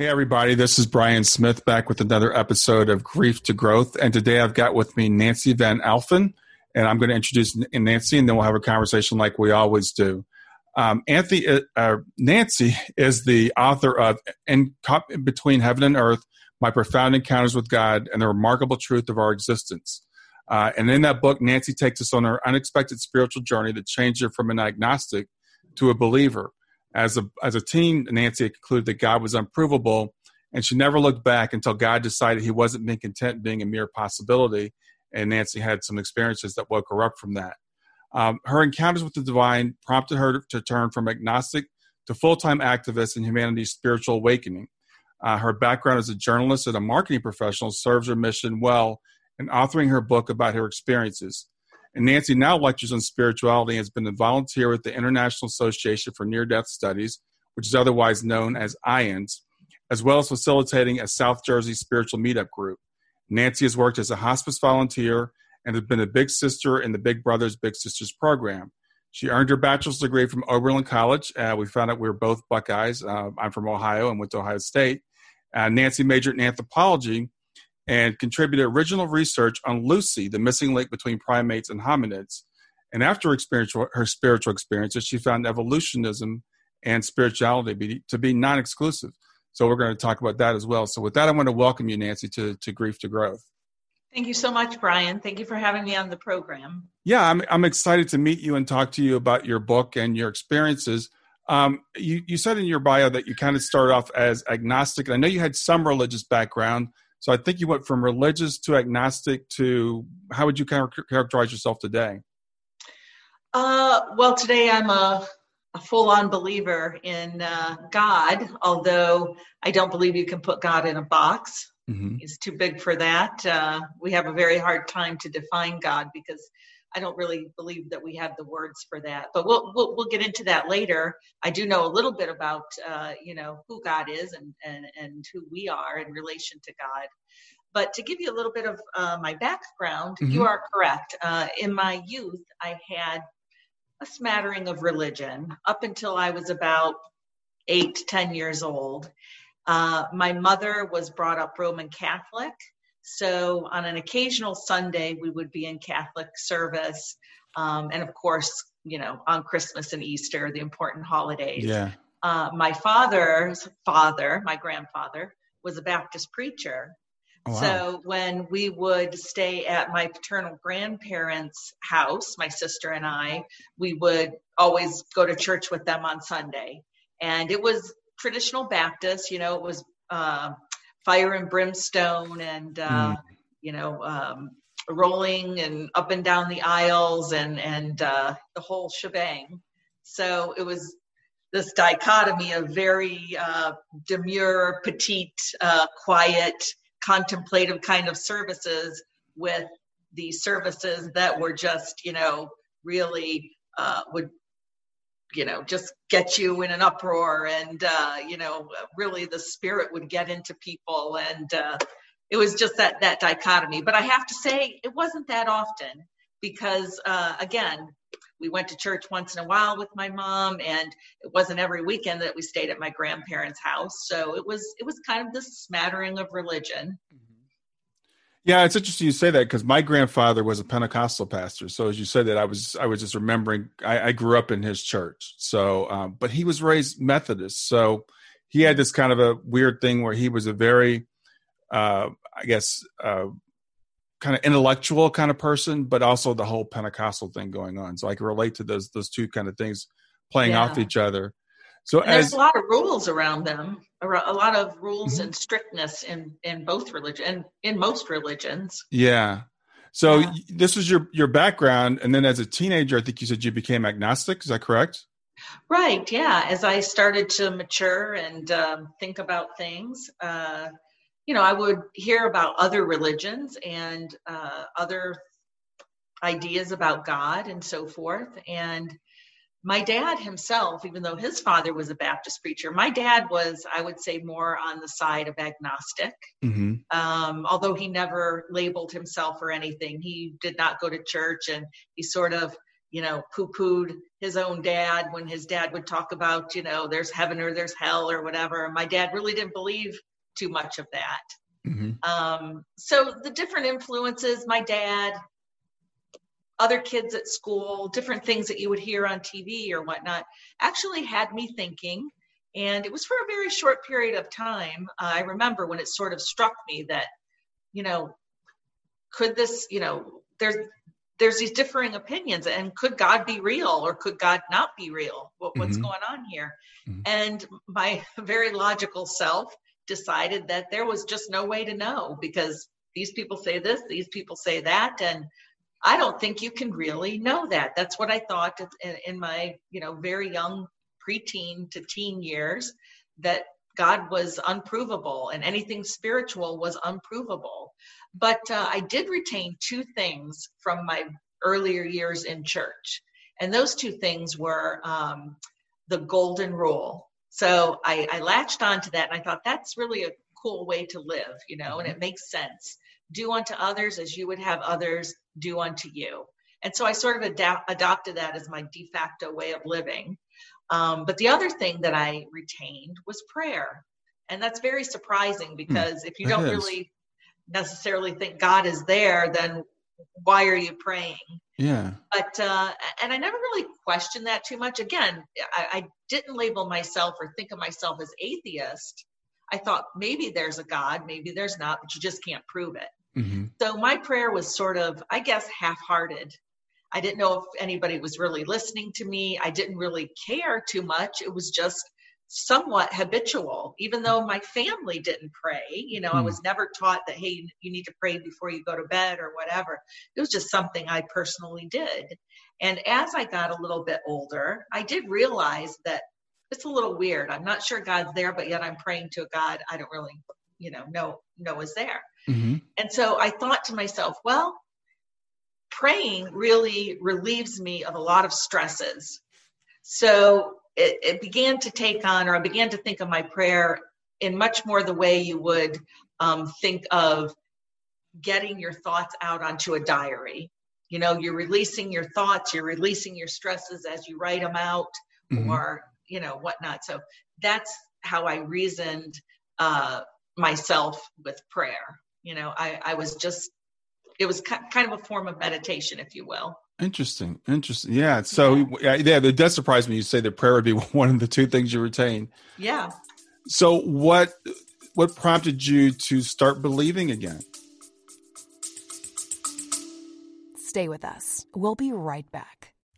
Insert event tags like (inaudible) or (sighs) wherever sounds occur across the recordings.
Hey, everybody, this is Brian Smith back with another episode of Grief to Growth. And today I've got with me Nancy Van Alphen, and I'm going to introduce Nancy and then we'll have a conversation like we always do. Um, Anthony, uh, uh, Nancy is the author of In Between Heaven and Earth My Profound Encounters with God and the Remarkable Truth of Our Existence. Uh, and in that book, Nancy takes us on her unexpected spiritual journey that changed her from an agnostic to a believer. As a, as a teen, Nancy concluded that God was unprovable, and she never looked back until God decided he wasn't being content being a mere possibility, and Nancy had some experiences that woke her up from that. Um, her encounters with the divine prompted her to turn from agnostic to full time activist in humanity's spiritual awakening. Uh, her background as a journalist and a marketing professional serves her mission well in authoring her book about her experiences. And Nancy now lectures on spirituality and has been a volunteer with the International Association for Near Death Studies, which is otherwise known as IANDS, as well as facilitating a South Jersey spiritual meetup group. Nancy has worked as a hospice volunteer and has been a Big Sister in the Big Brothers Big Sisters program. She earned her bachelor's degree from Oberlin College. Uh, we found out we were both Buckeyes. Uh, I'm from Ohio and went to Ohio State. Uh, Nancy majored in anthropology and contributed original research on Lucy, the missing link between primates and hominids. And after her spiritual experiences, she found evolutionism and spirituality be, to be non exclusive. So we're going to talk about that as well. So with that, I want to welcome you, Nancy, to, to Grief to Growth. Thank you so much, Brian. Thank you for having me on the program. Yeah, I'm, I'm excited to meet you and talk to you about your book and your experiences. Um, you, you said in your bio that you kind of started off as agnostic. And I know you had some religious background, so I think you went from religious to agnostic to how would you characterize yourself today? Uh, well, today I'm a, a full on believer in uh, God, although I don't believe you can put God in a box. Mm-hmm. He's too big for that. Uh, we have a very hard time to define God because I don't really believe that we have the words for that, but we'll we'll, we'll get into that later. I do know a little bit about uh, you know who God is and, and and who we are in relation to God. But to give you a little bit of uh, my background, mm-hmm. you are correct. Uh, in my youth, I had a smattering of religion up until I was about eight, ten years old. Uh, my mother was brought up Roman Catholic, so on an occasional Sunday, we would be in Catholic service. Um, and of course, you know, on Christmas and Easter, the important holidays. Yeah. Uh, my father's father, my grandfather, was a Baptist preacher. Oh, wow. So when we would stay at my paternal grandparents' house, my sister and I, we would always go to church with them on Sunday. And it was traditional Baptist, you know, it was uh, fire and brimstone and uh, mm. you know um, rolling and up and down the aisles and and uh, the whole shebang. So it was this dichotomy of very uh, demure, petite, uh, quiet, contemplative kind of services with the services that were just you know really uh, would you know just get you in an uproar and uh, you know really the spirit would get into people and uh, it was just that that dichotomy. But i have to say it wasn't that often because uh, again we went to church once in a while with my mom and it wasn't every weekend that we stayed at my grandparents house. So it was it was kind of this smattering of religion yeah, it's interesting you say that because my grandfather was a Pentecostal pastor. So as you said that, I was I was just remembering I, I grew up in his church. So, um, but he was raised Methodist, so he had this kind of a weird thing where he was a very, uh, I guess, uh, kind of intellectual kind of person, but also the whole Pentecostal thing going on. So I can relate to those those two kind of things playing yeah. off each other. So and there's a lot of rules around them, a lot of rules mm-hmm. and strictness in in both religion and in most religions. Yeah. So yeah. this was your your background, and then as a teenager, I think you said you became agnostic. Is that correct? Right. Yeah. As I started to mature and um, think about things, uh, you know, I would hear about other religions and uh, other ideas about God and so forth, and my dad himself, even though his father was a Baptist preacher, my dad was, I would say, more on the side of agnostic. Mm-hmm. Um, although he never labeled himself or anything, he did not go to church and he sort of, you know, poo pooed his own dad when his dad would talk about, you know, there's heaven or there's hell or whatever. My dad really didn't believe too much of that. Mm-hmm. Um, so the different influences, my dad, other kids at school, different things that you would hear on TV or whatnot, actually had me thinking. And it was for a very short period of time. Uh, I remember when it sort of struck me that, you know, could this, you know, there's there's these differing opinions, and could God be real or could God not be real? What, what's mm-hmm. going on here? Mm-hmm. And my (laughs) very logical self decided that there was just no way to know because these people say this, these people say that, and I don't think you can really know that. That's what I thought in, my, you know, very young preteen to teen years that God was unprovable and anything spiritual was unprovable. But uh, I did retain two things from my earlier years in church. And those two things were um, the golden rule. So I, I latched onto that and I thought that's really a cool way to live, you know, and mm-hmm. it makes sense do unto others as you would have others do unto you. And so I sort of adopted that as my de facto way of living. Um, but the other thing that I retained was prayer. And that's very surprising hmm. because if you don't really necessarily think God is there, then why are you praying? Yeah. But, uh, and I never really questioned that too much. Again, I, I didn't label myself or think of myself as atheist. I thought maybe there's a God, maybe there's not, but you just can't prove it. Mm-hmm. So my prayer was sort of, I guess, half hearted. I didn't know if anybody was really listening to me. I didn't really care too much. It was just somewhat habitual, even though my family didn't pray. You know, mm. I was never taught that, hey, you need to pray before you go to bed or whatever. It was just something I personally did. And as I got a little bit older, I did realize that it's a little weird. I'm not sure God's there, but yet I'm praying to a God I don't really, you know, know know is there. Mm-hmm. And so I thought to myself, well, praying really relieves me of a lot of stresses. So it, it, began to take on, or I began to think of my prayer in much more the way you would um, think of getting your thoughts out onto a diary. You know, you're releasing your thoughts, you're releasing your stresses as you write them out, mm-hmm. or, you know, whatnot. So that's how I reasoned uh, myself with prayer. You know, I, I was just, it was kind of a form of meditation, if you will. Interesting. Interesting. Yeah. So, yeah, yeah it does surprise me you say that prayer would be (laughs) one of the two things you retain. Yeah. So, what what prompted you to start believing again? Stay with us. We'll be right back.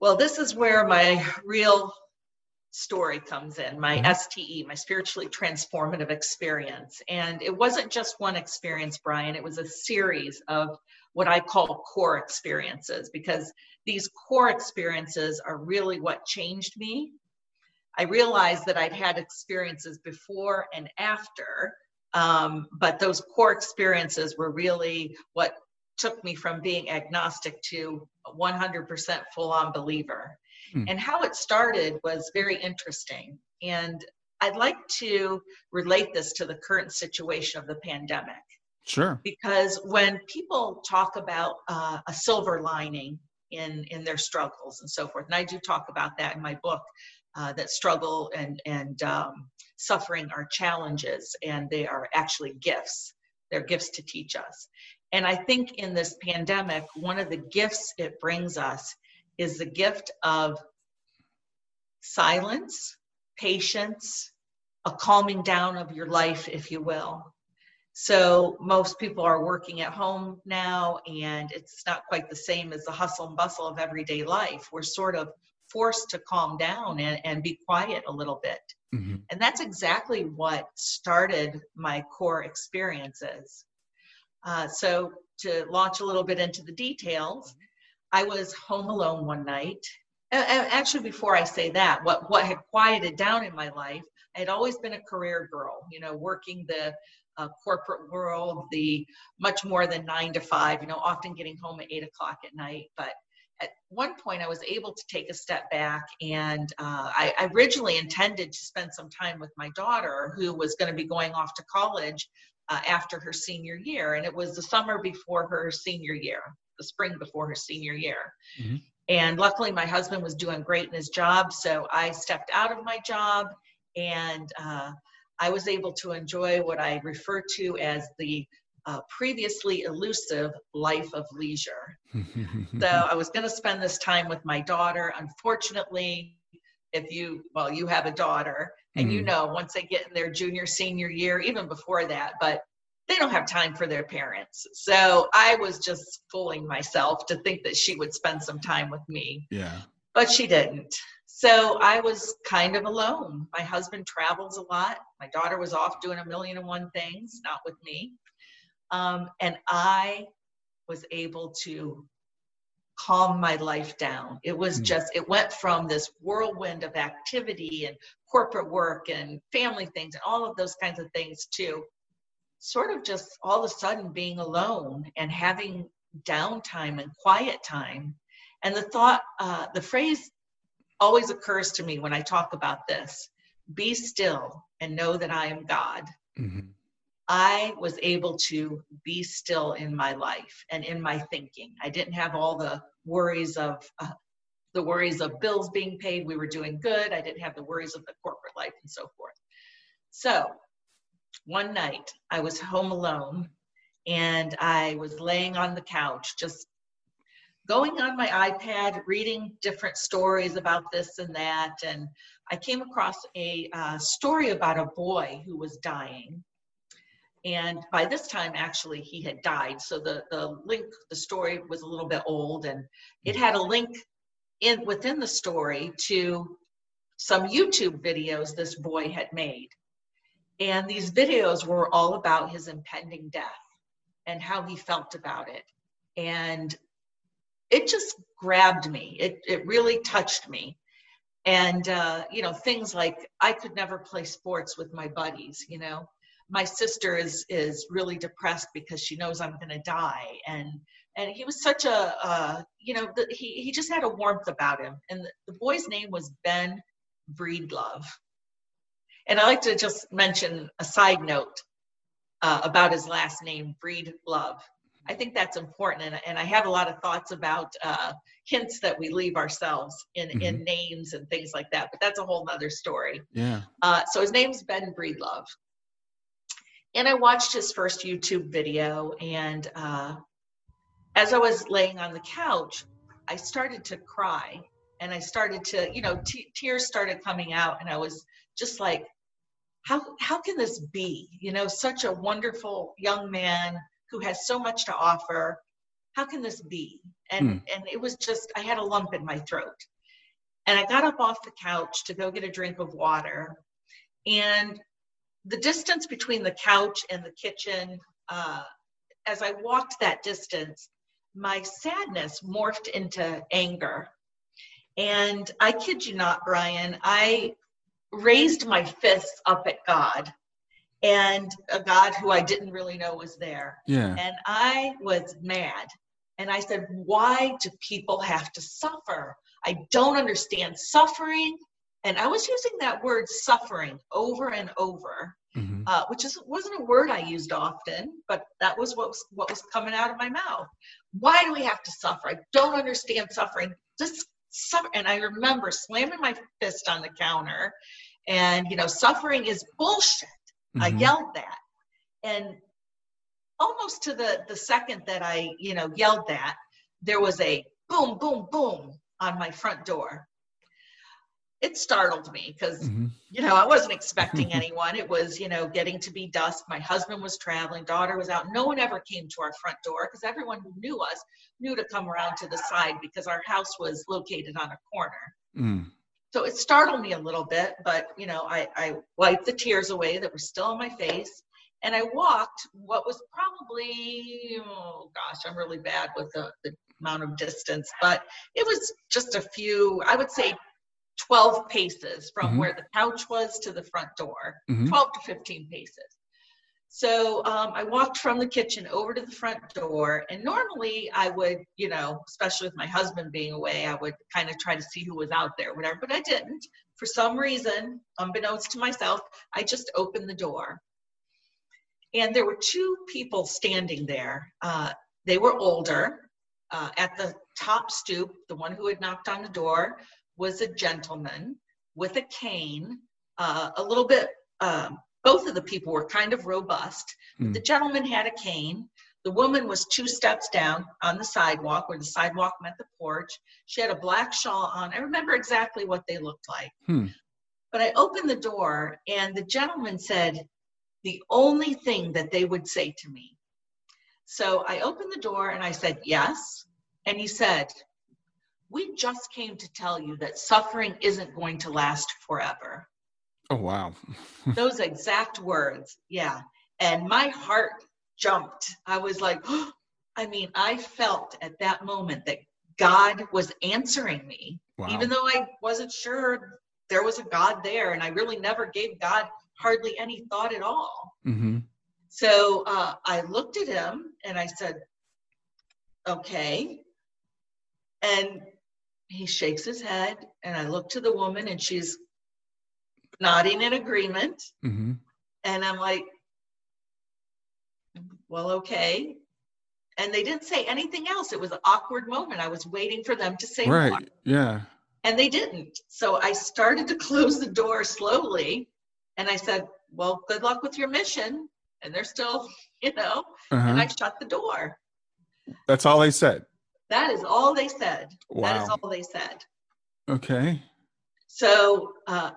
Well, this is where my real story comes in my mm-hmm. STE, my spiritually transformative experience. And it wasn't just one experience, Brian, it was a series of what I call core experiences because these core experiences are really what changed me. I realized that I'd had experiences before and after, um, but those core experiences were really what took me from being agnostic to 100% full on believer. Hmm. And how it started was very interesting. And I'd like to relate this to the current situation of the pandemic. Sure. Because when people talk about uh, a silver lining in in their struggles and so forth, and I do talk about that in my book, uh, that struggle and and um, suffering are challenges, and they are actually gifts. They're gifts to teach us. And I think in this pandemic, one of the gifts it brings us is the gift of silence, patience, a calming down of your life, if you will. So most people are working at home now, and it's not quite the same as the hustle and bustle of everyday life. We're sort of forced to calm down and, and be quiet a little bit. Mm-hmm. And that's exactly what started my core experiences. Uh, so, to launch a little bit into the details, I was home alone one night. And actually, before I say that, what, what had quieted down in my life, I had always been a career girl, you know, working the uh, corporate world, the much more than nine to five, you know, often getting home at eight o'clock at night. But at one point, I was able to take a step back, and uh, I, I originally intended to spend some time with my daughter, who was going to be going off to college uh, after her senior year. And it was the summer before her senior year, the spring before her senior year. Mm-hmm. And luckily, my husband was doing great in his job. So I stepped out of my job and uh, I was able to enjoy what I refer to as the uh, previously elusive life of leisure. (laughs) so I was going to spend this time with my daughter. Unfortunately, if you, well, you have a daughter, and mm you mm-hmm. know, once they get in their junior, senior year, even before that, but they don't have time for their parents. So I was just fooling myself to think that she would spend some time with me. Yeah. But she didn't. So I was kind of alone. My husband travels a lot. My daughter was off doing a million and one things, not with me. Um, and I was able to calm my life down. It was mm. just, it went from this whirlwind of activity and corporate work and family things and all of those kinds of things to sort of just all of a sudden being alone and having downtime and quiet time. And the thought, uh, the phrase always occurs to me when I talk about this be still and know that I am God. Mm-hmm. I was able to be still in my life and in my thinking. I didn't have all the worries of uh, the worries of bills being paid. We were doing good. I didn't have the worries of the corporate life and so forth. So one night I was home alone and I was laying on the couch, just going on my iPad, reading different stories about this and that. And I came across a uh, story about a boy who was dying and by this time actually he had died. So the the link the story was a little bit old and it had a link in within the story to some youtube videos this boy had made. And these videos were all about his impending death and how he felt about it. And it just grabbed me. It, it really touched me. And uh, you know things like i could never play sports with my buddies you know my sister is is really depressed because she knows I'm going to die. And and he was such a uh, you know the, he he just had a warmth about him. And the, the boy's name was Ben Breedlove. And I like to just mention a side note uh, about his last name Breedlove. I think that's important and, and I have a lot of thoughts about uh, hints that we leave ourselves in mm-hmm. in names and things like that but that's a whole nother story. Yeah. Uh, so his name's Ben Breedlove and I watched his first YouTube video. And uh, as I was laying on the couch, I started to cry and I started to, you know, t- tears started coming out. And I was just like, how, how can this be? You know, such a wonderful young man who has so much to offer. How can this be? and mm. and it was just I had a lump in my throat. And I got up off the couch to go get a drink of water. And the distance between the couch and the kitchen, uh, as I walked that distance, my sadness morphed into anger. And I kid you not, Brian, I raised my fists up at God and a God who I didn't really know was there. Yeah. And I was mad. And I said, Why do people have to suffer? I don't understand suffering. And I was using that word suffering over and over, mm-hmm. uh, which is, wasn't a word I used often, but that was what, was what was coming out of my mouth. Why do we have to suffer? I don't understand suffering. Just suffer. And I remember slamming my fist on the counter and, you know, suffering is bullshit. Mm-hmm. I yelled that. And almost to the, the second that I, you know, yelled that, there was a boom, boom, boom on my front door. It startled me because, mm-hmm. you know, I wasn't expecting anyone. It was, you know, getting to be dusk. My husband was traveling, daughter was out. No one ever came to our front door because everyone who knew us knew to come around to the side because our house was located on a corner. Mm. So it startled me a little bit, but, you know, I, I wiped the tears away that were still on my face and I walked what was probably, oh gosh, I'm really bad with the, the amount of distance, but it was just a few, I would say 12 paces from mm-hmm. where the couch was to the front door, mm-hmm. 12 to 15 paces. So um, I walked from the kitchen over to the front door, and normally I would, you know, especially with my husband being away, I would kind of try to see who was out there, whatever, but I didn't. For some reason, unbeknownst to myself, I just opened the door. And there were two people standing there. Uh, they were older, uh, at the top stoop, the one who had knocked on the door was a gentleman with a cane, uh, a little bit, um, both of the people were kind of robust. Mm. The gentleman had a cane. The woman was two steps down on the sidewalk where the sidewalk met the porch. She had a black shawl on. I remember exactly what they looked like. Hmm. But I opened the door and the gentleman said the only thing that they would say to me so I opened the door and I said, Yes. And he said, We just came to tell you that suffering isn't going to last forever. Oh, wow. (laughs) Those exact words. Yeah. And my heart jumped. I was like, oh, (gasps) I mean, I felt at that moment that God was answering me, wow. even though I wasn't sure there was a God there. And I really never gave God hardly any thought at all. Mm-hmm. So uh, I looked at him and I said, okay. And he shakes his head, and I look to the woman, and she's nodding in agreement. Mm-hmm. And I'm like, well, okay. And they didn't say anything else. It was an awkward moment. I was waiting for them to say right. More. Yeah. And they didn't. So I started to (laughs) close the door slowly, and I said, well, good luck with your mission and they're still, (laughs) you know, uh-huh. and I shut the door. That's all they said. That is all they said. Wow. That is all they said. Okay. So uh,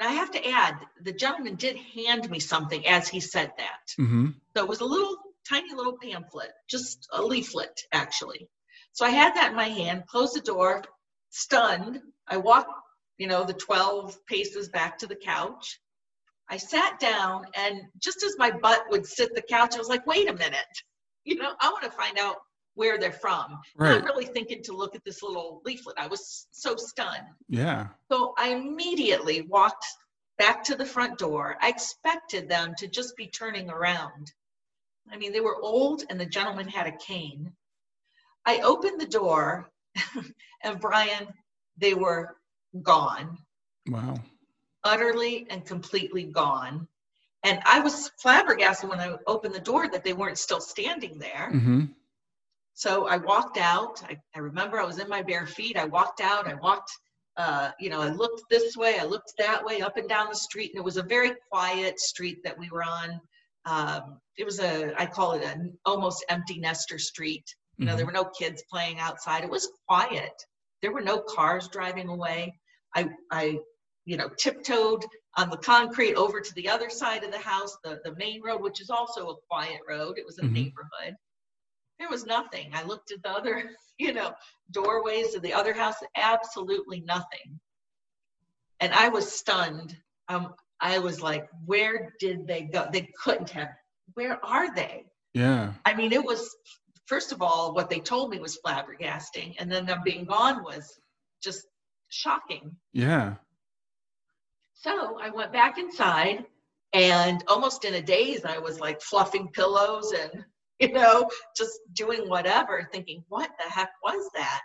I have to add, the gentleman did hand me something as he said that. Mm-hmm. So it was a little tiny little pamphlet, just a leaflet, actually. So I had that in my hand, closed the door, stunned. I walked, you know, the 12 paces back to the couch. I sat down, and just as my butt would sit the couch, I was like, wait a minute. (laughs) You know, I want to find out where they're from. Right. Not really thinking to look at this little leaflet. I was so stunned. Yeah. So I immediately walked back to the front door. I expected them to just be turning around. I mean, they were old, and the gentleman had a cane. I opened the door, (laughs) and Brian, they were gone. Wow utterly and completely gone. And I was flabbergasted when I opened the door that they weren't still standing there. Mm-hmm. So I walked out. I, I, remember I was in my bare feet. I walked out. I walked, uh, you know, I looked this way, I looked that way, up and down the street. And it was a very quiet street that we were on. Um, it was a, I call it an almost empty nester street. You know, mm-hmm. there were no kids playing outside. It was quiet. There were no cars driving away. I, I you know, tiptoed on the concrete over to the other side of the house, the, the main road, which is also a quiet road. It was a mm-hmm. neighborhood. There was nothing. I looked at the other, (laughs) you know, doorways of the other house, absolutely nothing. And I was stunned. Um, I was like, where did they go? They couldn't have. Where are they? Yeah. I mean, it was, first of all, what they told me was flabbergasting. And then them being gone was just shocking. Yeah. So I went back inside and almost in a daze, I was like fluffing pillows and, (laughs) you know, just doing whatever, thinking, what the heck was that?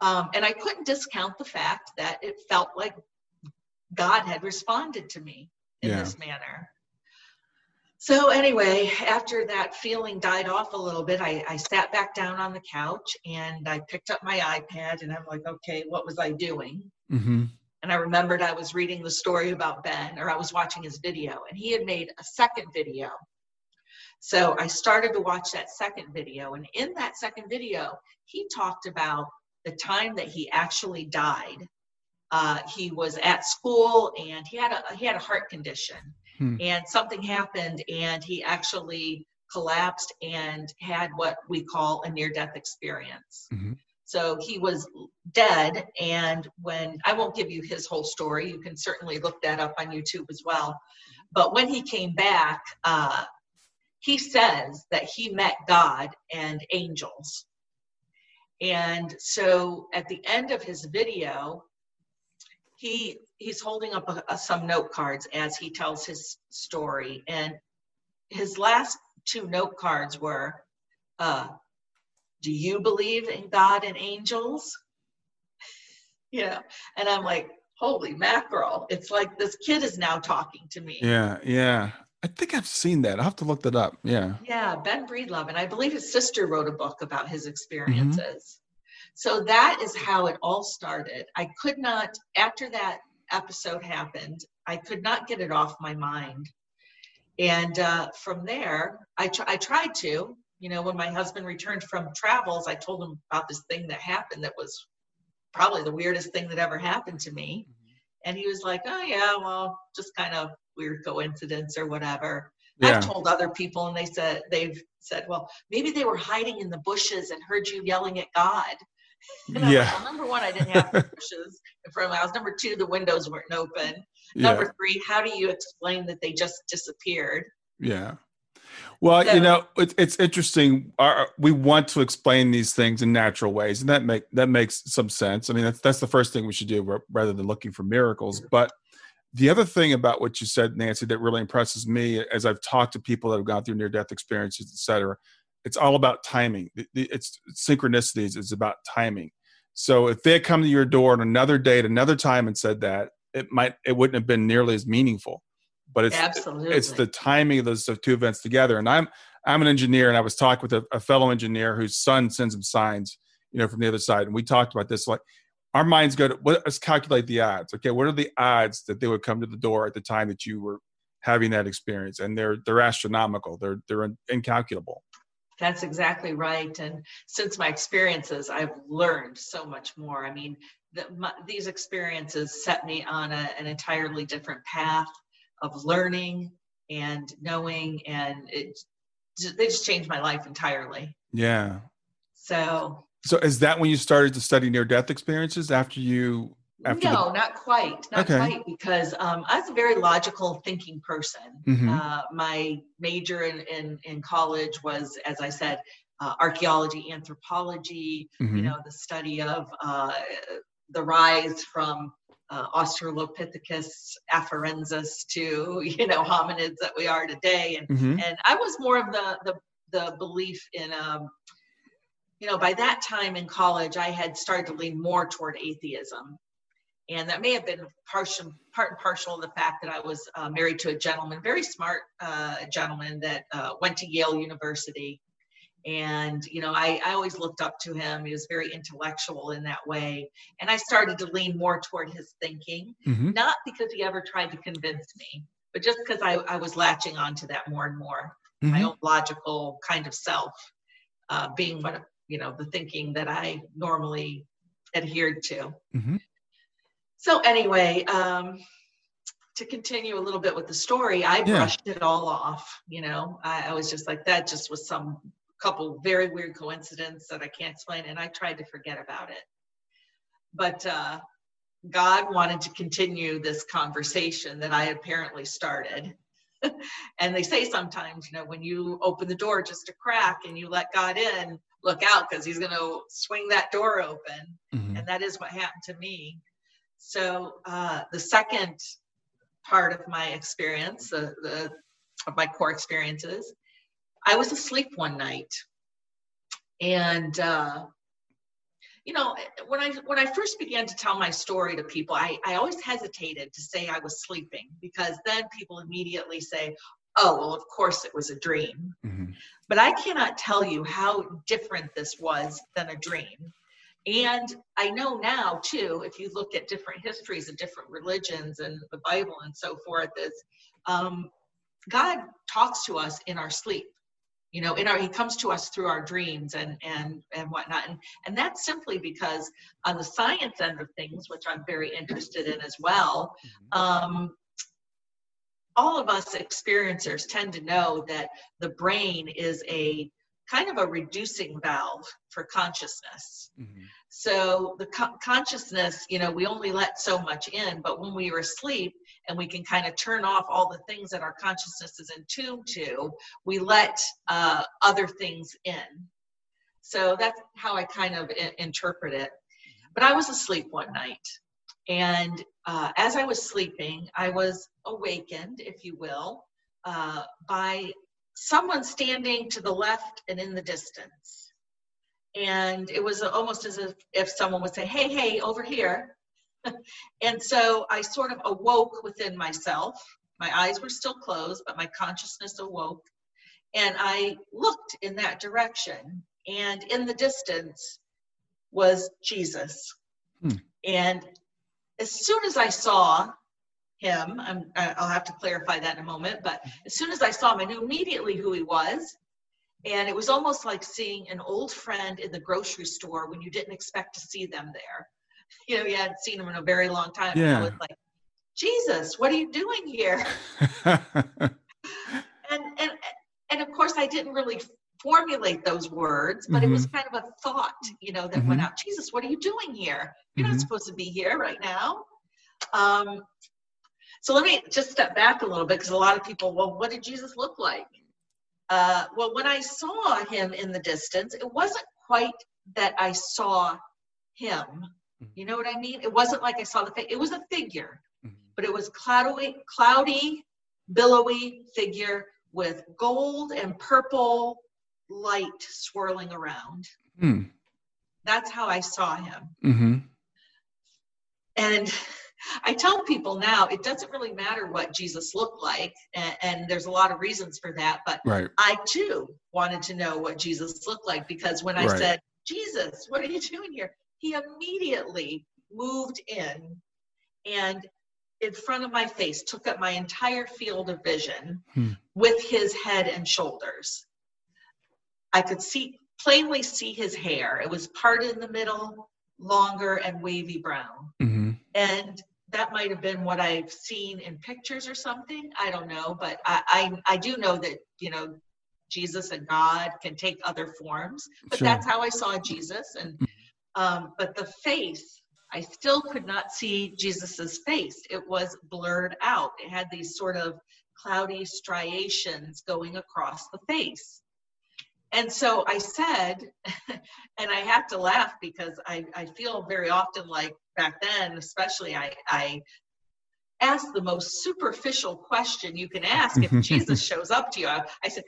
Um, and I couldn't discount the fact that it felt like God had responded to me in yeah. this manner. So, anyway, after that feeling died off a little bit, I, I sat back down on the couch and I picked up my iPad and I'm like, okay, what was I doing? Mm-hmm. And I remembered I was reading the story about Ben or I was watching his video and he had made a second video. So I started to watch that second video. And in that second video, he talked about the time that he actually died. Uh, he was at school and he had a he had a heart condition hmm. and something happened and he actually collapsed and had what we call a near death experience. Mm-hmm. So he was dead. And when I won't give you his whole story, you can certainly look that up on YouTube as well. But when he came back, uh, he says that he met God and angels. And so at the end of his video, he he's holding up a, a, some note cards as he tells his story. And his last two note cards were uh, do you believe in god and angels? (laughs) Yeah. And i'm like holy mackerel. It's like this kid is now talking to me. Yeah yeah i think i've seen that i'll have to look that up yeah yeah ben breedlove and i believe his sister wrote a book about his experiences mm-hmm. So that is how it all started. I could not, after that episode happened, I could not get it off my mind. And uh, from there, I, tr- I tried to. You know, when my husband returned from travels, I told him about this thing that happened that was probably the weirdest thing that ever happened to me. Mm-hmm. And he was like, oh, yeah, well, just kind of weird coincidence or whatever. Yeah. I've told other people, and they said, they've said, well, maybe they were hiding in the bushes and heard you yelling at God. (laughs) yeah. Like, well, number one, I didn't have bushes in front of my house. Number two, the windows weren't open. Number yeah. three, how do you explain that they just disappeared? Yeah. Well, so, you know, it, it's interesting. Our, we want to explain these things in natural ways, and that make that makes some sense. I mean, that's that's the first thing we should do, rather than looking for miracles. But the other thing about what you said, Nancy, that really impresses me, as I've talked to people that have gone through near-death experiences, et cetera, it's all about timing. It's synchronicities. It's about timing. So if they had come to your door on another date, another time, and said that, it might it wouldn't have been nearly as meaningful. But it's Absolutely. it's the timing of those two events together. And I'm I'm an engineer, and I was talking with a, a fellow engineer whose son sends him signs, you know, from the other side, and we talked about this. Like our minds go to what, let's calculate the odds. Okay, what are the odds that they would come to the door at the time that you were having that experience? And they're they're astronomical. They're they're incalculable. That's exactly right. And since my experiences, I've learned so much more. I mean, the, my, these experiences set me on a, an entirely different path of learning and knowing, and it they just changed my life entirely. Yeah. So. So is that when you started to study near death experiences after you after no, the... not quite, not okay. quite, because um, I was a very logical thinking person. Mm-hmm. Uh, my major in, in, in college was, as I said, uh, archaeology, anthropology. Mm-hmm. You know, the study of uh, the rise from uh, Australopithecus afarensis to you know hominids that we are today, and mm-hmm. and I was more of the the the belief in um, you know, by that time in college, I had started to lean more toward atheism and that may have been partial, part and partial of the fact that I was uh, married to a gentleman, very smart uh, gentleman that uh, went to Yale University. And, you know, I, I always looked up to him. He was very intellectual in that way. And I started to lean more toward his thinking, mm-hmm. not because he ever tried to convince me, but just because I, I was latching onto that more and more, mm-hmm. my own logical kind of self uh, being what, you know, the thinking that I normally adhered to. Mm-hmm. So anyway, um, to continue a little bit with the story, I yeah. brushed it all off. You know, I, I, was just like, that just was some couple very weird coincidences that I can't explain, and I tried to forget about it. But uh, God wanted to continue this conversation that I apparently started. (laughs) and they say sometimes, you know, when you open the door just a crack and you let God in, look out because he's going to swing that door open. Mm-hmm. And that is what happened to me. So uh, the second part of my experience, the, the of my core experiences, I was asleep one night, and uh, you know when I when I first began to tell my story to people, I, I always hesitated to say I was sleeping because then people immediately say, "Oh, well, of course it was a dream." Mm-hmm. But I cannot tell you how different this was than a dream. And I know now too, if you look at different histories of different religions and the Bible and so forth, is um, God talks to us in our sleep. You know, in our he comes to us through our dreams and and and whatnot, and and that's simply because on the science end of things, which I'm very interested in as well, mm-hmm. um, all of us experiencers tend to know that the brain is a kind of a reducing valve for consciousness. Mm-hmm. So the co- consciousness, you know, we only let so much in, but when we are asleep and we can kind of turn off all the things that our consciousness is in tune to, we let uh, other things in. So that's how I kind of I- interpret it. But I was asleep one night. And uh, as I was sleeping, I was awakened, if you will, uh, by someone standing to the left and in the distance. And it was almost as if, if someone would say, Hey, hey, over here. (laughs) and so I sort of awoke within myself. My eyes were still closed, but my consciousness awoke. And I looked in that direction. And in the distance was Jesus. Hmm. And as soon as I saw him. I'm, I'll have to clarify that in a moment. But as soon as I saw him, I knew immediately who he was. And it was almost like seeing an old friend in the grocery store when you didn't expect to see them there. (laughs) You know, you hadn't seen them in a very long time. Yeah. And I was like, Jesus, what are you doing here? (laughs) and and and of course I didn't really formulate those words, but mm-hmm. it was mm-hmm. kind of a thought, you know, that mm-hmm. went out. Jesus, what are you doing here? You're mm-hmm. not supposed to be here right now. Um, so let me just step back a little bit because a lot of people, well, what did Jesus look like? Uh, well, when I saw him in the distance, it wasn't quite that I saw him. Mm-hmm. You know what I mean? It wasn't like I saw the face. It was a figure, mm-hmm. but it was cloudy, cloudy, billowy figure with gold and purple light swirling around. Mm. That's how I saw him. Mm-hmm. And (laughs) I tell people now it doesn't really matter what Jesus looked like, and, and, there's a lot of reasons for that. But right. I too wanted to know what Jesus looked like because when I right. said, Jesus, what are you doing here? He immediately moved in and in front of my face took up my entire field of vision hmm. with his head and shoulders. I could see plainly see his hair. It was parted in the middle, longer and wavy brown. Mm-hmm. And that might have been what I've seen in pictures or something. I don't know, but I, I, I do know that you know Jesus and God can take other forms, but sure. that's how I saw Jesus. And mm-hmm. um, but the face, I still could not see Jesus's face. It was blurred out. It had these sort of cloudy striations going across the face. And so I said, (laughs) and I have to laugh because I, I feel very often like back then, especially, I, I asked the most superficial question you can ask if Jesus (laughs) shows up to you. I, I said,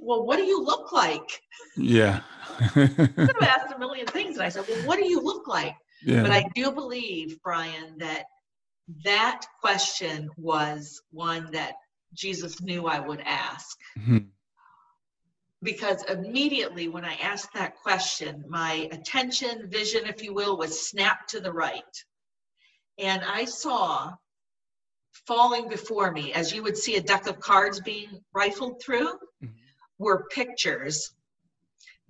well, what do you look like? Yeah. I could have asked a million (laughs) things. And I said, well, what do you look like? Yeah. But I do believe, Brian, that that question was one that Jesus knew I would ask. Mm-hmm. Because immediately when I asked that question, my attention, vision, if you will, was snapped to the right. And I saw falling before me, as you would see a deck of cards being rifled through, mm-hmm. were pictures.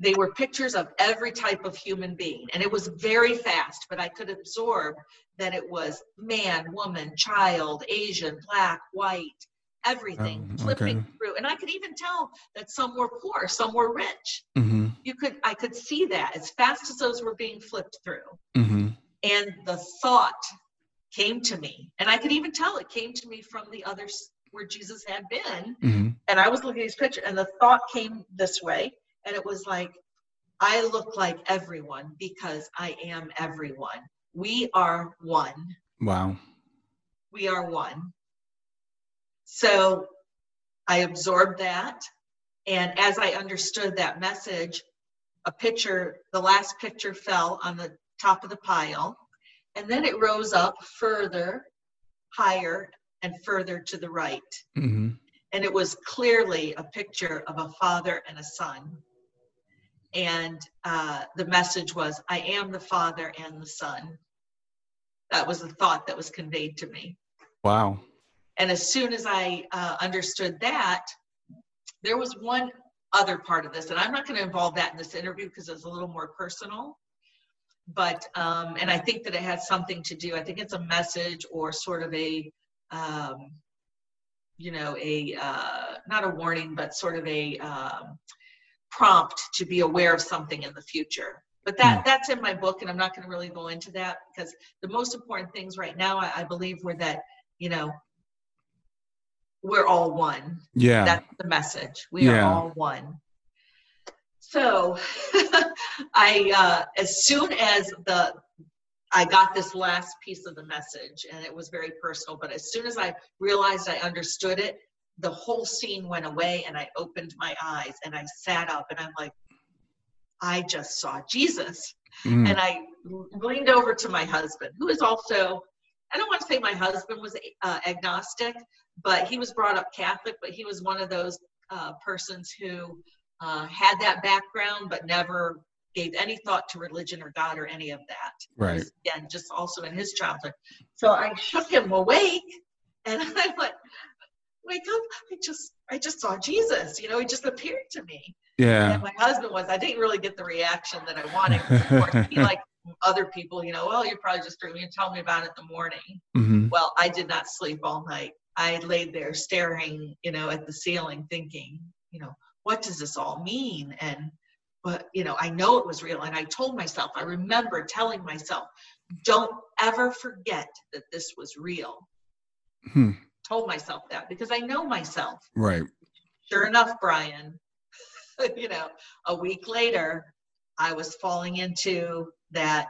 They were pictures of every type of human being. And it was very fast, but I could absorb that it was man, woman, child, Asian, black, white. Everything um, flipping through. And i could even tell that some were poor some were rich. Mm-hmm. you could i could see that as fast as those were being flipped through. Mm-hmm. and the thought came to me. And i could even tell it came to me from the others where jesus had been. Mm-hmm. and i was looking at his picture and the thought came this way. And it was like i look like everyone because i am everyone. We are one. Wow. We are one so I absorbed that. And as I understood that message, a picture, the last picture fell on the top of the pile. And then it rose up further, higher, and further to the right. Mm-hmm. And it was clearly a picture of a father and a son. And uh, the message was, I am the father and the son. That was the thought that was conveyed to me. Wow. And as soon as I uh, understood that, there was one other part of this, and I'm not going to involve that in this interview because it's a little more personal. But, um, and I think that it has something to do, I think it's a message or sort of a, um, you know, a, uh, not a warning, but sort of a um, prompt to be aware of something in the future. But that, mm. that's in my book, and I'm not going to really go into that because the most important things right now, I, I believe, were that, you know, we're all one. Yeah. That's the message. We yeah. are all one. So (laughs) I uh, as soon as the I got this last piece of the message and it was very personal, but as soon as I realized I understood it, the whole scene went away and I opened my eyes and I sat up and I'm like, I just saw Jesus. Mm. And I leaned over to my husband, who is also, I don't want to say my husband was uh, agnostic, but he was brought up Catholic, but he was one of those uh, persons who uh, had that background, but never gave any thought to religion or God or any of that. Right. And just also in his childhood. So I shook him awake and (laughs) I went, wake up. I just, I just saw Jesus, you know, he just appeared to me. Yeah. And my husband was, I didn't really get the reaction that I wanted. He like other people, you know, well, you're probably just dreaming and tell me about it in the morning. Mm-hmm. Well, I did not sleep all night. I laid there staring, you know, at the ceiling thinking, you know, what does this all mean? And, but, you know, I know it was real. And I told myself, I remember telling myself, don't ever forget that this was real. Hmm. Told myself that because I know myself. Right. Sure enough, Brian, (laughs) you know, a week later, I was falling into that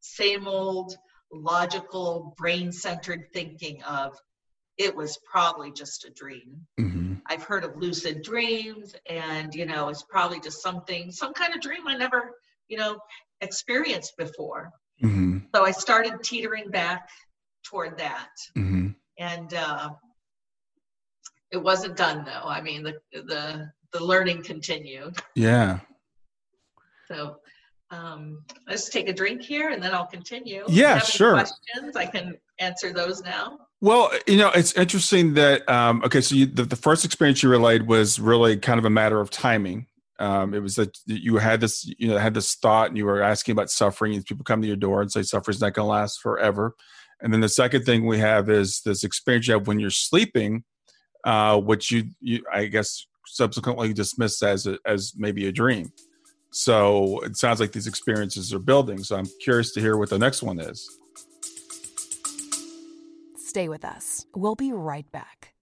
same old logical brain centered thinking of it was probably just a dream. Mm-hmm. I've heard of lucid dreams, and you know, it's probably just something, some kind of dream I never, you know, experienced before. Mm-hmm. So I started teetering back toward that, mm-hmm. and uh, it wasn't done though. I mean, the the the learning continued. Yeah. So um, let's take a drink here, and then I'll continue. Yeah, sure. Questions? I can answer those now. Well, you know, it's interesting that um, okay, so you, the, the first experience you relayed was really kind of a matter of timing. Um, it was that you had this, you know, had this thought, and you were asking about suffering. And people come to your door and say suffering's not going to last forever. And then the second thing we have is this experience you have when you're sleeping, uh, which you, you, I guess, subsequently dismissed as a, as maybe a dream. So it sounds like these experiences are building. So I'm curious to hear what the next one is. Stay with us. We'll be right back.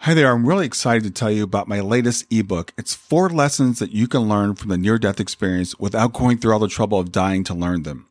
Hi there. I'm really excited to tell you about my latest ebook. It's four lessons that you can learn from the near death experience without going through all the trouble of dying to learn them.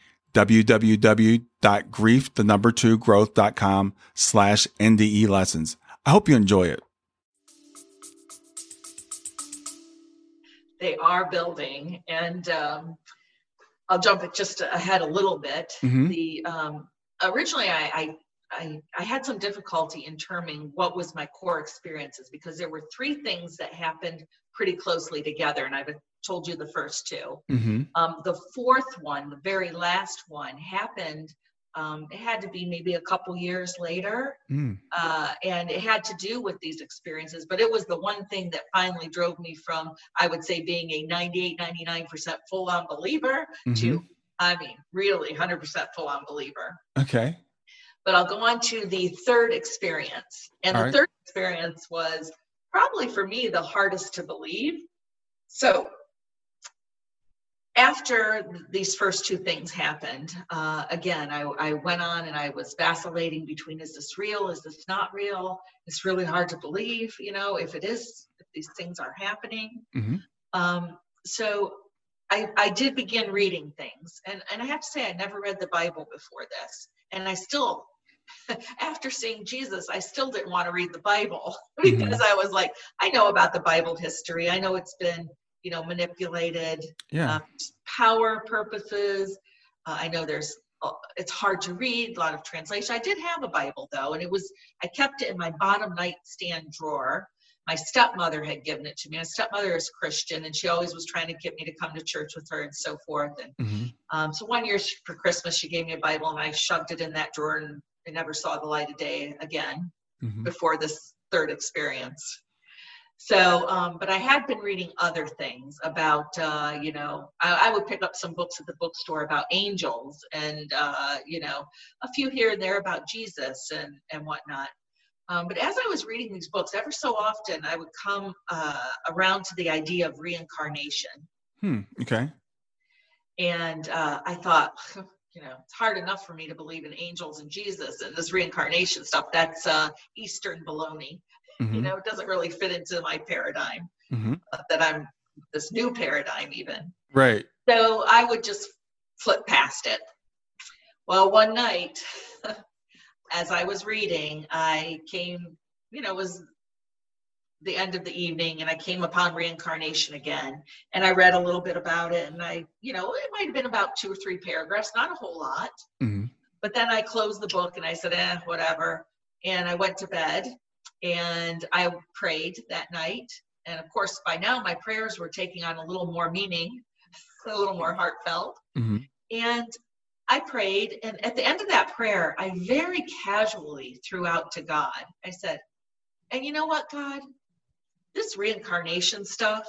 www.grief, the number two growth.com slash NDE lessons. I hope you enjoy it. They are building, and um, I'll jump just ahead a little bit. Mm-hmm. The um, originally, I, I, I, I had some difficulty in terming what was my core experiences because there were three things that happened pretty closely together, and I've told you the first 2 mm-hmm. um, the fourth one, the very last one, happened. Um, it had to be maybe a couple years later, mm. uh, and it had to do with these experiences. But it was the one thing that finally drove me from, I would say, being a 98, 99% full on believer mm-hmm. to, I mean, really 100% full on believer. Okay. But I'll go on to the third experience. And All the right. third experience was probably for me the hardest to believe. So after these first two things happened, uh, again, I, I, went on and I was vacillating between is this real? Is this not real? It's really hard to believe, you know, if it is, if these things are happening. Mm-hmm. Um, so I, I did begin reading things. And, and I have to say, I never read the Bible before this. And I still (laughs) after seeing Jesus, I still didn't want to read the Bible (laughs) because mm-hmm. I was like, I know about the Bible history. I know it's been, you know, manipulated, yeah. Uh, power purposes. Uh, I know there's, uh, it's hard to read, a lot of translation. I did have a Bible though, and it was, I kept it in my bottom nightstand drawer. My stepmother had given it to me. My stepmother is Christian, and she always was trying to get me to come to church with her and so forth. And mm-hmm. um, so one year for Christmas, she gave me a Bible, and I shoved it in that drawer and I never saw the light of day again mm-hmm. before this third experience. So, um, but I had been reading other things about, uh, you know, I, I, would pick up some books at the bookstore about angels and, uh, you know, a few here and there about Jesus and, and whatnot. Um, but as I was reading these books, ever so often I would come uh, around to the idea of reincarnation. Hmm, okay. And uh, I thought, you know, it's hard enough for me to believe in angels and Jesus and this reincarnation stuff. That's uh, Eastern baloney. Mm-hmm. You know, it doesn't really fit into my paradigm mm-hmm. uh, that I'm this new paradigm, even. Right. So I would just flip past it. Well, one night, (laughs) as I was reading, I came, you know, was the end of the evening and I came upon reincarnation again and I read a little bit about it and I, you know, it might have been about two or three paragraphs, not a whole lot. Mm-hmm. But then I closed the book and I said, eh, whatever. And I went to bed and I prayed that night. And of course, by now my prayers were taking on a little more meaning, (laughs) a little more heartfelt. Mm-hmm. And I prayed. And at the end of that prayer, I very casually threw out to God, I said, and you know what, God? this reincarnation stuff,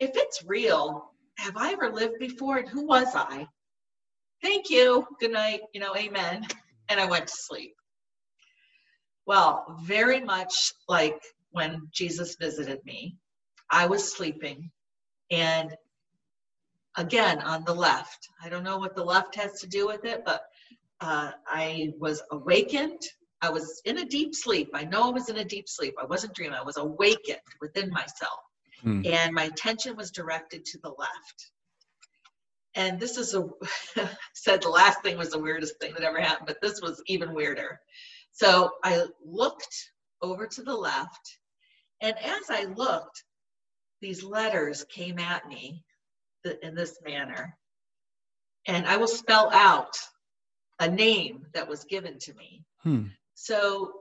if it's real, have I ever lived before and who was I? Thank you. Good night. You know, amen. And I went to sleep. Well, very much like when Jesus visited me, I was sleeping. And again, on the left, I don't know what the left has to do with it, but uh, I was awakened I was in a deep sleep. I know I was in a deep sleep. I wasn't dreaming. I was awakened within myself. Hmm. And my attention was directed to the left. And this is a (laughs) said the last thing was the weirdest thing that ever happened, but this was even weirder. So I looked over to the left, and as I looked, these letters came at me in this manner. And I will spell out a name that was given to me. Hmm. So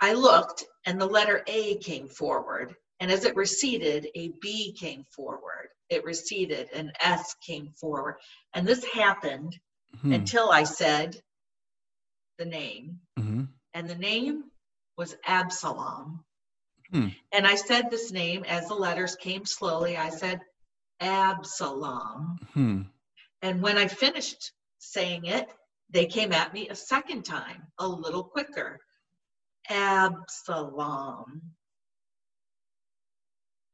I looked and the letter A came forward. And as it receded, a B came forward. It receded, an S came forward. And this happened mm-hmm. until I said the name. And the name was Absalom. Hmm. And I said this name as the letters came slowly. I said Absalom. Hmm. And when I finished saying it, they came at me a second time, a little quicker. Absalom.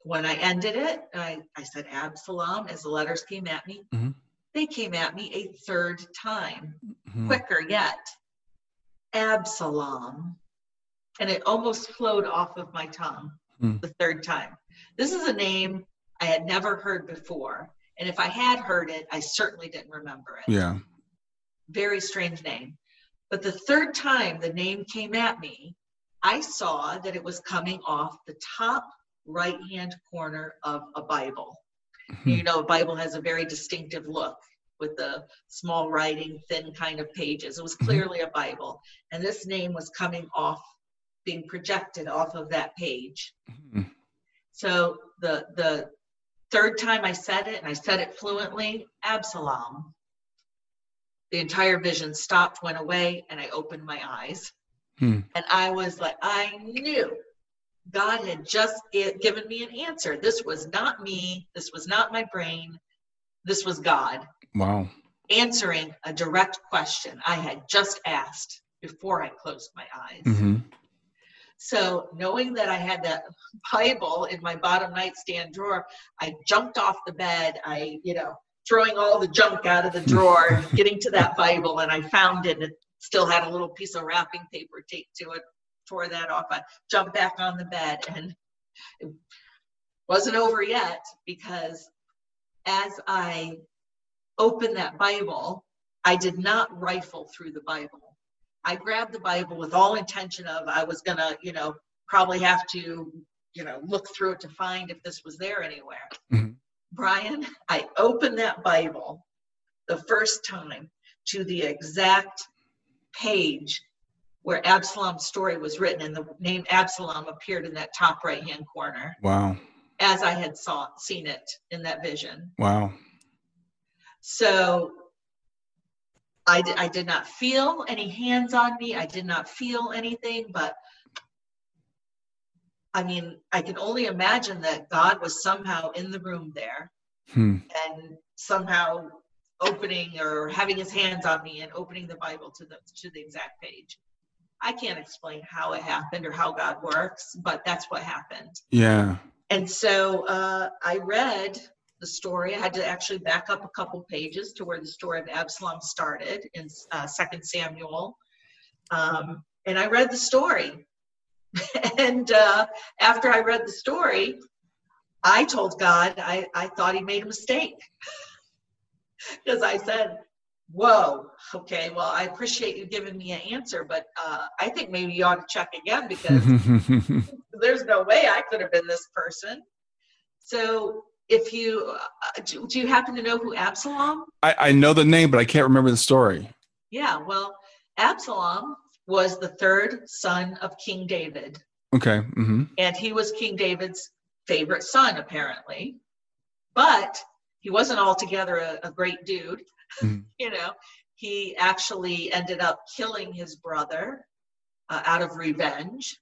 When I ended it, I, I said Absalom as the letters came at me. Mm-hmm. They came at me a third time, mm-hmm. quicker yet. Absalom. And it almost flowed off of my tongue mm. the third time. This is a name I had never heard before. And if I had heard it, I certainly didn't remember it. Yeah very strange name. But the third time the name came at me, I saw that it was coming off the top right hand corner of a Bible. Mm-hmm. You know, a Bible has a very distinctive look. With the small writing, thin kind of pages. It was mm-hmm. clearly a Bible. And this name was coming off, being projected off of that page. Mm-hmm. So the the third time I said it, and I said it fluently, Absalom. The entire vision stopped, went away, and I opened my eyes. Hmm. And I was like, I knew God had just given me an answer. This was not me. This was not my brain. This was God. Wow. Answering a direct question I had just asked before I closed my eyes. Mm-hmm. So, knowing that I had that Bible in my bottom nightstand drawer, I jumped off the bed. I, you know, throwing all the junk out of the drawer, (laughs) getting to that Bible, and I found it. And it still had a little piece of wrapping paper taped to it. Tore that off. I jumped back on the bed, and it wasn't over yet because as I opened that Bible, I did not rifle through the Bible. I grabbed the Bible with all intention of I was gonna, you know, probably have to, you know, look through it to find if this was there anywhere. Mm-hmm. Brian, I opened that Bible the first time to the exact page where Absalom's story was written, and the name Absalom appeared in that top right hand corner. Wow. As I had saw seen it in that vision. Wow. So I, d- I did not feel any hands on me. I did not feel anything, but I mean, I can only imagine that God was somehow in the room there hmm. and somehow opening or having his hands on me and opening the Bible to the to the exact page. I can't explain how it happened or how God works, but that's what happened. Yeah. And so uh, I read the story. I had to actually back up a couple pages to where the story of Absalom started in uh, Second Samuel, um, and I read the story. (laughs) and uh, after I read the story, I told God I, I thought He made a mistake (laughs) because I said, "Whoa, okay, well I appreciate you giving me an answer, but uh, I think maybe you ought to check again because (laughs) there's no way I could have been this person." So if you uh, do, do, you happen to know who Absalom? I, I know the name, but I can't remember the story. Yeah, well, Absalom was the third son of King David. Okay. Mm-hmm. And he was King David's favorite son, apparently. But he wasn't altogether a, a great dude. Mm-hmm. (laughs) you know, he actually ended up killing his brother uh, out of revenge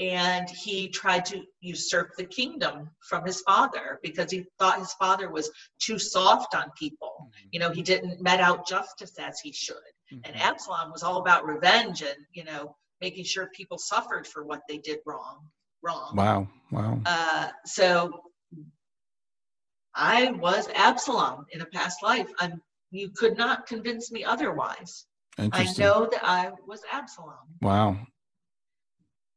and he tried to usurp the kingdom from his father because he thought his father was too soft on people. Mm-hmm. You know, he didn't met out justice as he should. Mm-hmm. And Absalom was all about revenge and, you know, making sure people suffered for what they did wrong. Wrong. Wow. Wow. Uh, so I was Absalom in a past life. I'm, you could not convince me otherwise. I know that I was Absalom. Wow.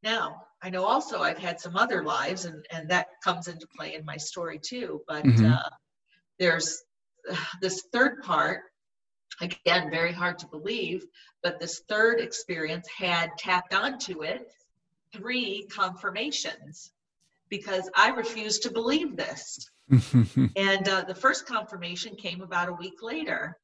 Now, I know also I've had some other lives, and, and that comes into play in my story too. But mm-hmm. uh, there's (sighs) this third part, again, very hard to believe, but this third experience had tacked onto it three confirmations because I refused to believe this. (laughs) and uh, the first confirmation came about a week later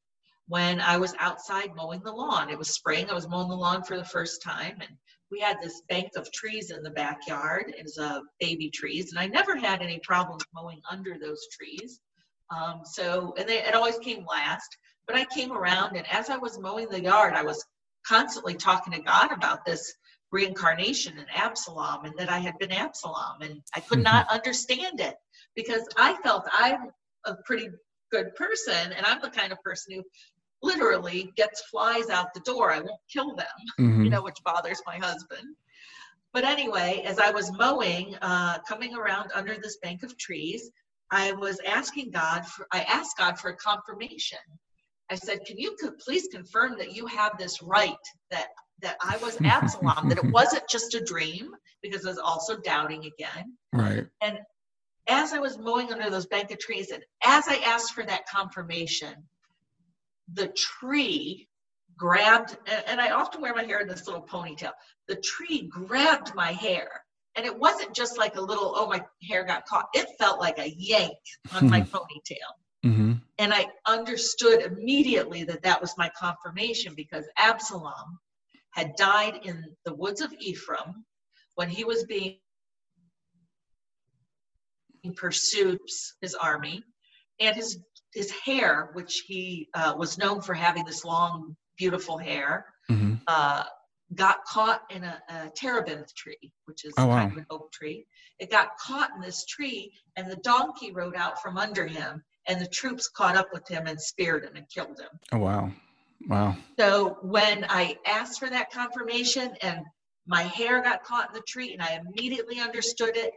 when I was outside mowing the lawn. It was spring. I was mowing the lawn for the first time, and we had this bank of trees in the backyard. It was uh, baby trees, and I never had any problems mowing under those trees. Um, so, and they, it always came last. But I came around, and as I was mowing the yard, I was constantly talking to God about this reincarnation and Absalom, and that I had been Absalom, and I could not (laughs) understand it because I felt I'm a pretty good person, and I'm the kind of person who literally gets flies out the door. I won't kill them, mm-hmm. you know, which bothers my husband. But anyway, as I was mowing, uh, coming around under this bank of trees, I was asking God for, I asked God for a confirmation. I said, can you please confirm that you have this right, that, that I was (laughs) Absalom, that it wasn't just a dream, because I was also doubting again. Right. And as I was mowing under those bank of trees, and as I asked for that confirmation, the tree grabbed, and I often wear my hair in this little ponytail. The tree grabbed my hair. And it wasn't just like a little, oh, my hair got caught. It felt like a yank on my ponytail. Mm-hmm. And I understood immediately that that was my confirmation because Absalom had died in the woods of Ephraim when he was being pursued his army. And his his hair which he uh, was known for having this long beautiful hair mm-hmm. uh, got caught in a, a terebinth tree which is oh, wow. kind of an oak tree. It got caught in this tree and the donkey rode out from under him and the troops caught up with him and speared him and killed him. Oh wow. Wow. So when i asked for that confirmation and my hair got caught in the tree and i immediately understood it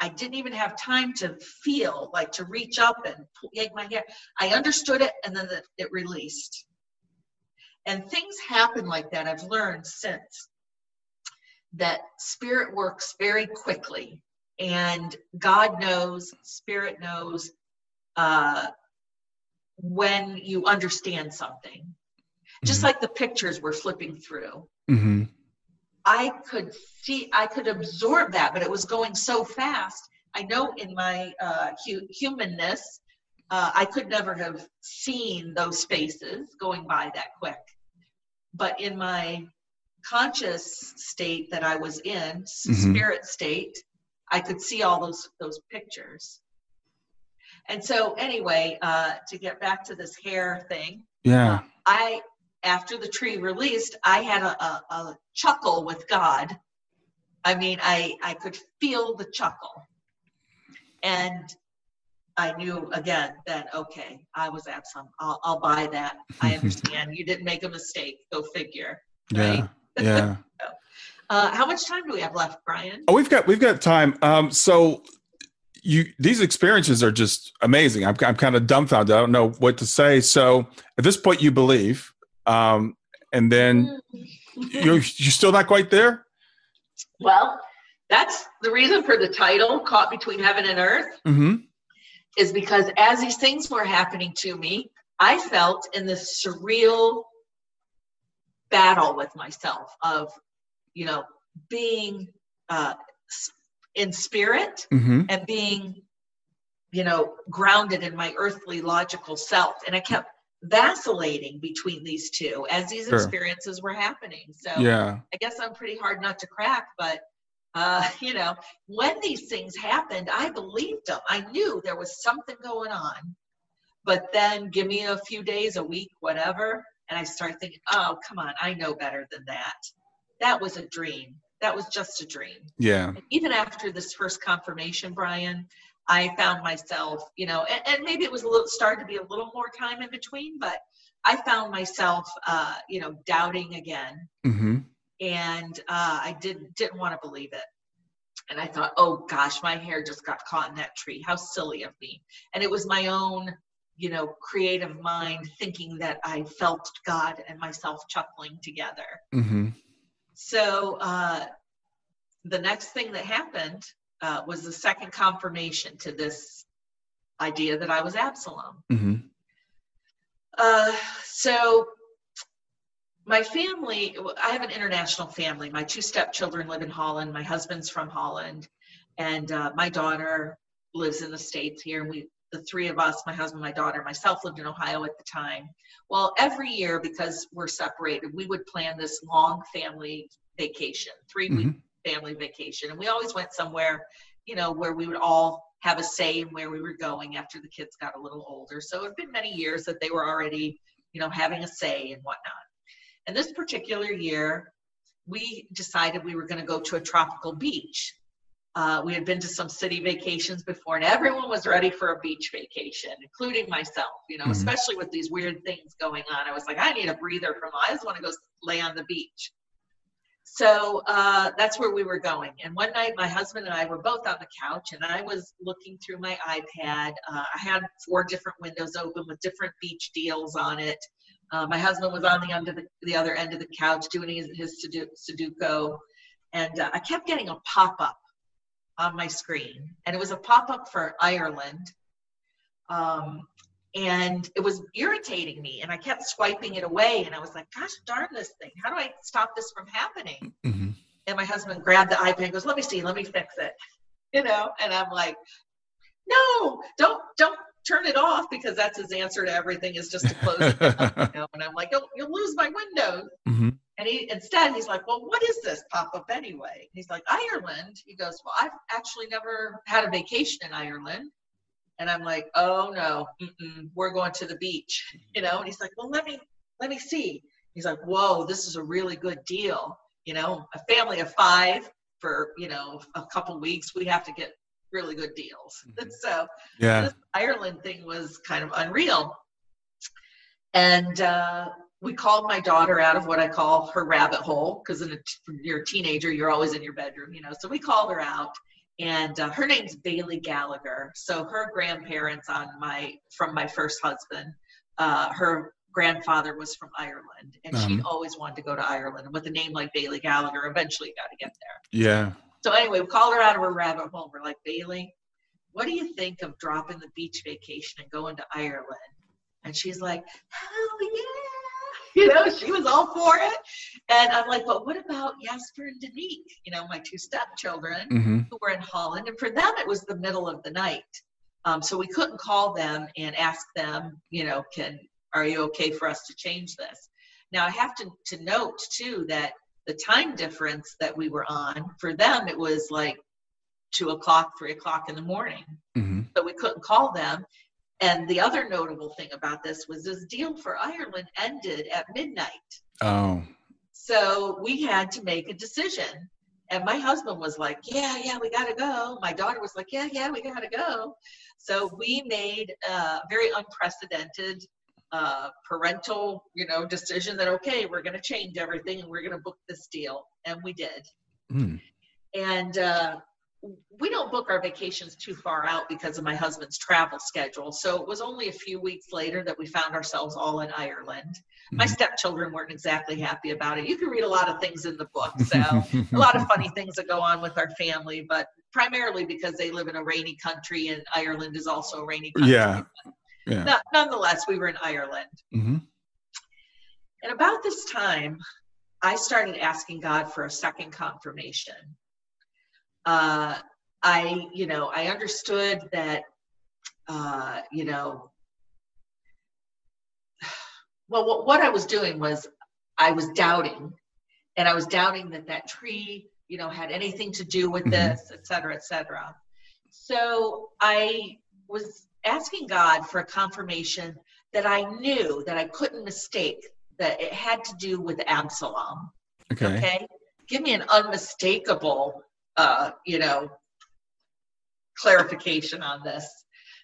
I didn't even have time to feel like to reach up and yank my hair. I understood it and then it released. And things happen like that. I've learned since that spirit works very quickly and God knows, spirit knows uh, when you understand something. Mm-hmm. Just like the pictures we're flipping through. Mm-hmm. I could see, I could absorb that, but it was going so fast. I know in my uh, hu- humanness, uh, I could never have seen those spaces going by that quick. But in my conscious state that I was in, mm-hmm. spirit state, I could see all those those pictures. And so, anyway, uh, to get back to this hair thing, yeah, I after the tree released, I had a, a, a chuckle with God. I mean, I, I could feel the chuckle. And I knew again that, okay, I was at some, I'll, I'll buy that. I (laughs) understand. you didn't make a mistake. Go figure. Right? Yeah. Yeah. (laughs) uh, how much time do we have left, Brian? Oh, we've got, we've got time. Um, so you, these experiences are just amazing. I'm, I'm kind of dumbfounded. I don't know what to say. So at this point, you believe, um, and then you're, you're still not quite there? Well, that's the reason for the title, Caught Between Heaven and Earth, mm-hmm. is because as these things were happening to me, I felt in this surreal battle with myself of, you know, being uh, in spirit mm-hmm. and being, you know, grounded in my earthly logical self. And I kept vacillating between these two as these sure. experiences were happening. So yeah, I guess I'm pretty hard not to crack, but uh, (laughs) you know, when these things happened, I believed them. I knew there was something going on. But then give me a few days, a week, whatever, and I start thinking, oh, come on, I know better than that. That was a dream. That was just a dream. Yeah. And even after this first confirmation, Brian, I found myself, you know, and, and, maybe it was a little started to be a little more time in between, but I found myself, uh, you know, doubting again, mm-hmm. and uh, I didn't didn't want to believe it. And I thought, oh gosh, my hair just got caught in that tree. How silly of me! And it was my own, you know, creative mind thinking that I felt God and myself chuckling together. Mm-hmm. So uh, the next thing that happened uh, was the second confirmation to this idea that I was Absalom. Mm-hmm. Uh, so my family, I have an international family. My two stepchildren live in Holland. My husband's from Holland, and uh, my daughter lives in the states here. And we, the three of us, my husband, my daughter, myself, lived in Ohio at the time. Well, every year because we're separated, we would plan this long family vacation, 3 mm-hmm. week family vacation. And we always went somewhere, you know, where we would all have a say in where we were going after the kids got a little older. So it had been many years that they were already, you know, having a say and whatnot. And this particular year, we decided we were going to go to a tropical beach. Uh, we had been to some city vacations before, and everyone was ready for a beach vacation, including myself. You know, mm-hmm. especially with these weird things going on, I was like, I need a breather from. I just want to go lay on the beach. So uh, that's where we were going. And one night, my husband and I were both on the couch, and I was looking through my iPad. Uh, I had four different windows open with different beach deals on it. Uh, my husband was on the, under the, the other end of the couch doing his, his Sudoku, and uh, I kept getting a pop up on my screen, and it was a pop up for Ireland. Um, and it was irritating me and i kept swiping it away and i was like gosh darn this thing how do i stop this from happening mm-hmm. and my husband grabbed the ipad and goes let me see let me fix it you know and i'm like no don't don't turn it off because that's his answer to everything is just to close it down. (laughs) You know? And I'm like, oh, you'll lose my windows. Mm-hmm. And he instead he's like, well, what is this pop up anyway? He's like, Ireland. He goes, well, I've actually never had a vacation in Ireland. And I'm like, oh no, we're going to the beach, (laughs) you know. And he's like, well, let me let me see. He's like, whoa, this is a really good deal. You know, a family of five for you know a couple weeks, we have to get really good deals. (laughs) Mm-hmm. so yeah, this Ireland thing was kind of unreal. And uh, we called my daughter out of what I call her rabbit hole because in a, you're a teenager, you're always in your bedroom, you know. So we called her out, and uh, her name's Bailey Gallagher. So her grandparents on my from my first husband, uh, her grandfather was from Ireland, and um, she always wanted to go to Ireland. And with a name like Bailey Gallagher, eventually got to get there. Yeah. So anyway, we called her out of her rabbit hole. We're like, Bailey, what do you think of dropping the beach vacation and going to Ireland? And she's like, hell yeah. (laughs) You know, she was all for it. And I'm like, but what about Jasper and Danique? You know, my two stepchildren mm-hmm. who were in Holland. And for them, it was the middle of the night. Um, so we couldn't call them and ask them, you know, can are you okay for us to change this? Now I have to, to note too that the time difference that we were on, for them it was like two o'clock, three o'clock in the morning. Mm-hmm. So we couldn't call them. And the other notable thing about this was this deal for Ireland ended at midnight. Oh. So we had to make a decision. And my husband was like, Yeah, yeah, we got to go. My daughter was like, Yeah, yeah, we got to go. So we made a very unprecedented uh, parental, you know, decision that okay, we're going to change everything and we're going to book this deal, and we did. Mm. And uh, we don't book our vacations too far out because of my husband's travel schedule. So it was only a few weeks later that we found ourselves all in Ireland. Mm. My stepchildren weren't exactly happy about it. You can read a lot of things in the book, so (laughs) a lot of funny things that go on with our family, but primarily because they live in a rainy country and Ireland is also a rainy country. Yeah. Yeah. No, nonetheless, we were in Ireland. Mm-hmm. And about this time, I started asking God for a second confirmation. Uh, I, you know, I understood that, uh, you know, (sighs) well, what, what I was doing was I was doubting, and I was doubting that that tree, you know, had anything to do with mm-hmm. this, et cetera, et cetera. So I was asking God for a confirmation that I knew that I couldn't mistake that it had to do with Absalom. Okay. Okay. Give me an unmistakable, uh, you know, clarification on this.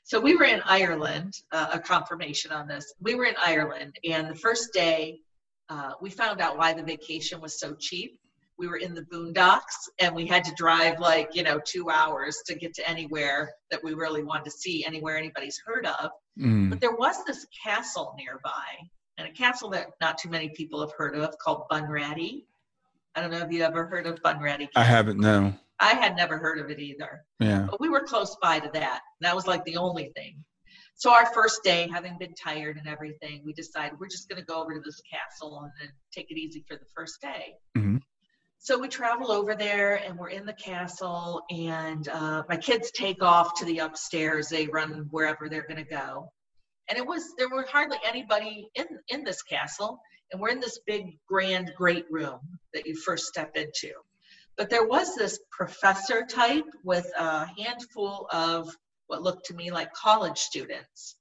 So we were in Ireland, uh, a confirmation on this. We were in Ireland, and the first day uh, we found out why the vacation was so cheap we were in the boondocks and we had to drive like you know two hours to get to anywhere that we really wanted to see anywhere anybody's heard of mm. but there was this castle nearby and a castle that not too many people have heard of called bunratty i don't know if you ever heard of bunratty i haven't no. I had never heard of it either. Yeah. But we were close by to that. That was like the only thing. So our first day having been tired and everything we decided we're just going to go over to this castle and then take it easy for the first day. Mm-hmm. So we travel over there and we're in the castle and uh, my kids take off to the upstairs. They run wherever they're going to go. And it was there were hardly anybody in in this castle and we're in this big grand great room that you first step into but there was this professor type with a handful of what looked to me like college students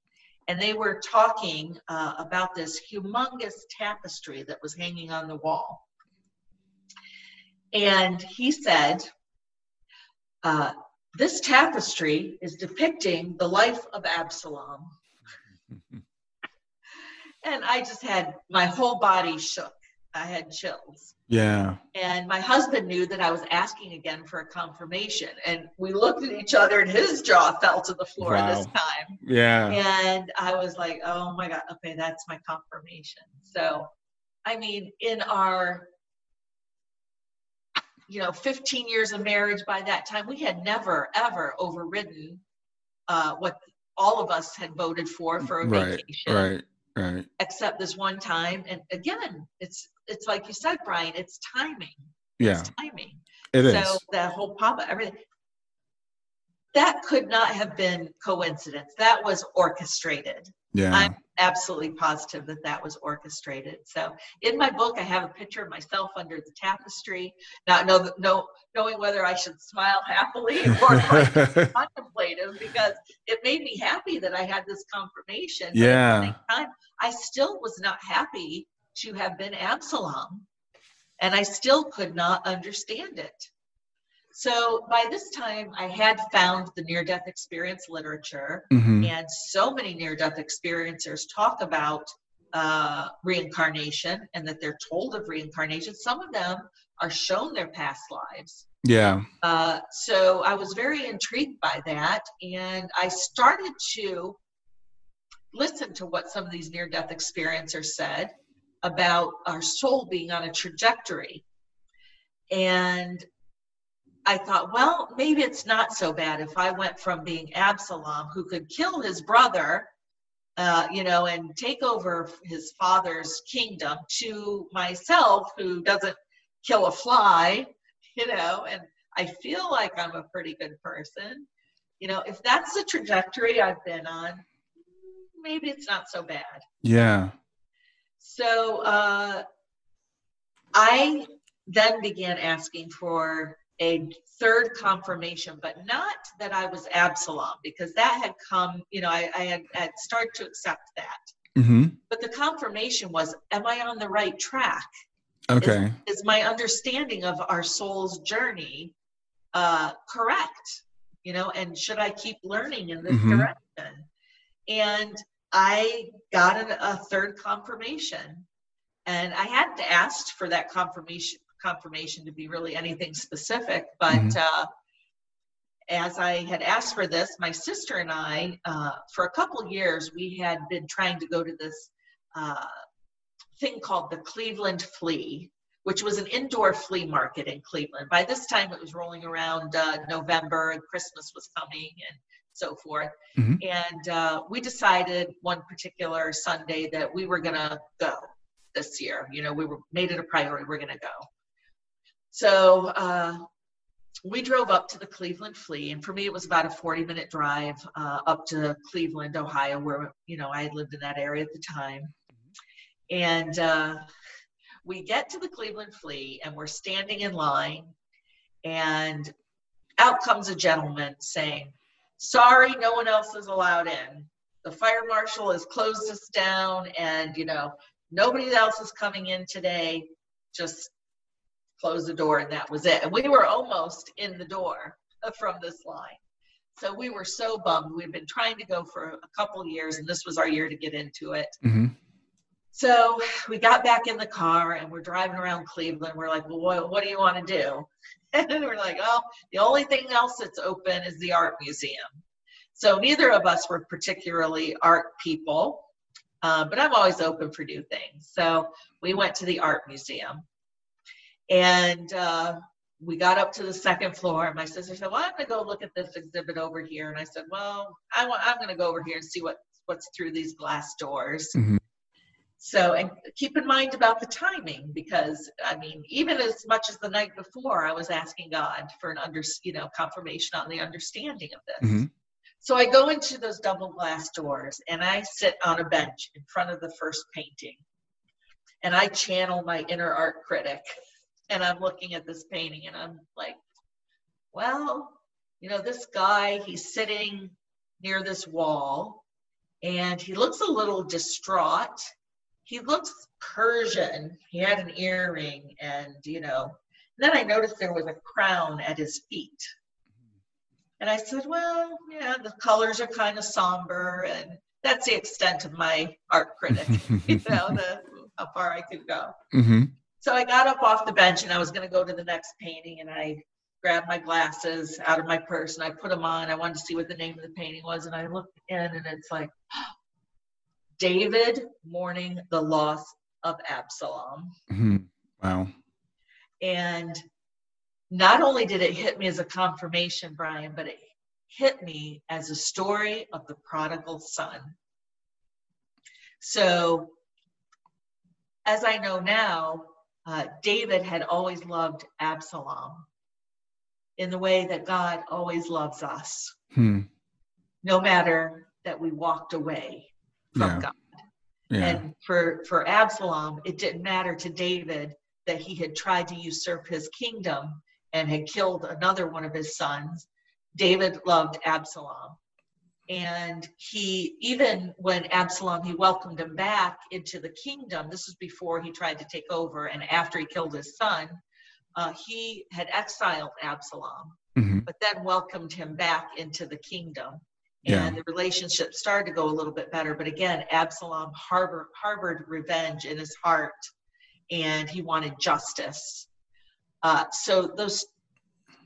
and they were talking uh, about this humongous tapestry that was hanging on the wall and he said, uh, This tapestry is depicting the life of Absalom. And I just had my whole body shook. I had chills. Yeah. And my husband knew that I was asking again for a confirmation. And we looked at each other and his jaw fell to the floor wow. this time. Yeah. And I was like, oh my God, okay, that's my confirmation. So, I mean, in our you know 15 years of marriage by that time we had never ever overridden uh, what all of us had voted for for a right, vacation right right except this one time and again it's it's like you said brian it's timing yeah it's timing it so is. the whole pop everything that could not have been coincidence. That was orchestrated. Yeah. I'm absolutely positive that that was orchestrated. So in my book, I have a picture of myself under the tapestry, not know, know knowing whether I should smile happily or (laughs) contemplative because it made me happy that I had this confirmation. Yeah. Time, I still was not happy to have been Absalom, and I still could not understand it. So by this time, I had found the near death experience literature, mm-hmm. and so many near death experiencers talk about uh, reincarnation and that they're told of reincarnation. Some of them are shown their past lives. Yeah. Uh, so I was very intrigued by that, and I started to listen to what some of these near death experiencers said about our soul being on a trajectory. And I thought, well, maybe it's not so bad if I went from being Absalom, who could kill his brother, uh, you know, and take over his father's kingdom, to myself, who doesn't kill a fly, (laughs) you know, and I feel like I'm a pretty good person. You know, if that's the trajectory I've been on, maybe it's not so bad. Yeah. So uh, I then began asking for a third confirmation, but not that I was Absalom, because that had come, you know, I, I had, had started to accept that. Mm-hmm. But the confirmation was, am I on the right track? Okay. Is, is my understanding of our soul's journey uh, correct? You know, and should I keep learning in this mm-hmm. direction? And I got a, a third confirmation. And I hadn't asked for that confirmation confirmation to be really anything specific, but mm-hmm. uh, as I had asked for this, my sister and I, uh, for a couple years, we had been trying to go to this uh, thing called the Cleveland Flea, which was an indoor flea market in Cleveland. By this time, it was rolling around uh, November, and Christmas was coming, and so forth. Mm-hmm. And uh, we decided one particular Sunday that we were going to go this year. You know, we were made it a priority. We're going to go. So uh, we drove up to the Cleveland Flea, and for me, it was about a 40 minute drive uh, up to Cleveland, Ohio, where you know I had lived in that area at the time. And uh, we get to the Cleveland Flea, and we're standing in line, and out comes a gentleman saying, "Sorry, no one else is allowed in. The fire marshal has closed us down, and you know nobody else is coming in today. Just close the door and that was it. And we were almost in the door from this line. So we were so bummed. We'd been trying to go for a couple years, and this was our year to get into it. Mm-hmm. So we got back in the car and we're driving around Cleveland. We're like, well, what, what do you want to do? (laughs) And we're like, oh, the only thing else that's open is the art museum. So neither of us were particularly art people, uh, but I'm always open for new things. So we went to the art museum. And uh, we got up to the second floor, and my sister said, "Well, I'm going to go look at this exhibit over here." And I said, "Well, I want, I'm going to go over here and see what what's through these glass doors." Mm-hmm. So, and keep in mind about the timing because I mean, even as much as the night before, I was asking God for an under, you know, confirmation on the understanding of this. Mm-hmm. So I go into those double glass doors and I sit on a bench in front of the first painting, and I channel my inner art critic and I'm looking at this painting and I'm like, well, you know, this guy, he's sitting near this wall and he looks a little distraught. He looks Persian. He had an earring and, you know, then I noticed there was a crown at his feet. And I said, well, yeah, the colors are kind of somber and that's the extent of my art critic, (laughs) you know, the, how far I could go. Mm-hmm. So I got up off the bench and I was going to go to the next painting and I grabbed my glasses out of my purse and I put them on. I wanted to see what the name of the painting was and I looked in and it's like (gasps) David mourning the loss of Absalom. Mm-hmm. Wow. And not only did it hit me as a confirmation, Brian, but it hit me as a story of the prodigal son. So, as I know now, uh, David had always loved Absalom in the way that God always loves us. hmm. no matter that we walked away from yeah. God. Yeah. And for, for Absalom, it didn't matter to David that he had tried to usurp his kingdom and had killed another one of his sons. David loved Absalom. And he, even when Absalom, he welcomed him back into the kingdom. This was before he tried to take over and after he killed his son. Uh, he had exiled Absalom, mm-hmm. but then welcomed him back into the kingdom. And yeah. the relationship started to go a little bit better. But again, Absalom harbor, harbored revenge in his heart and he wanted justice. Uh, so those,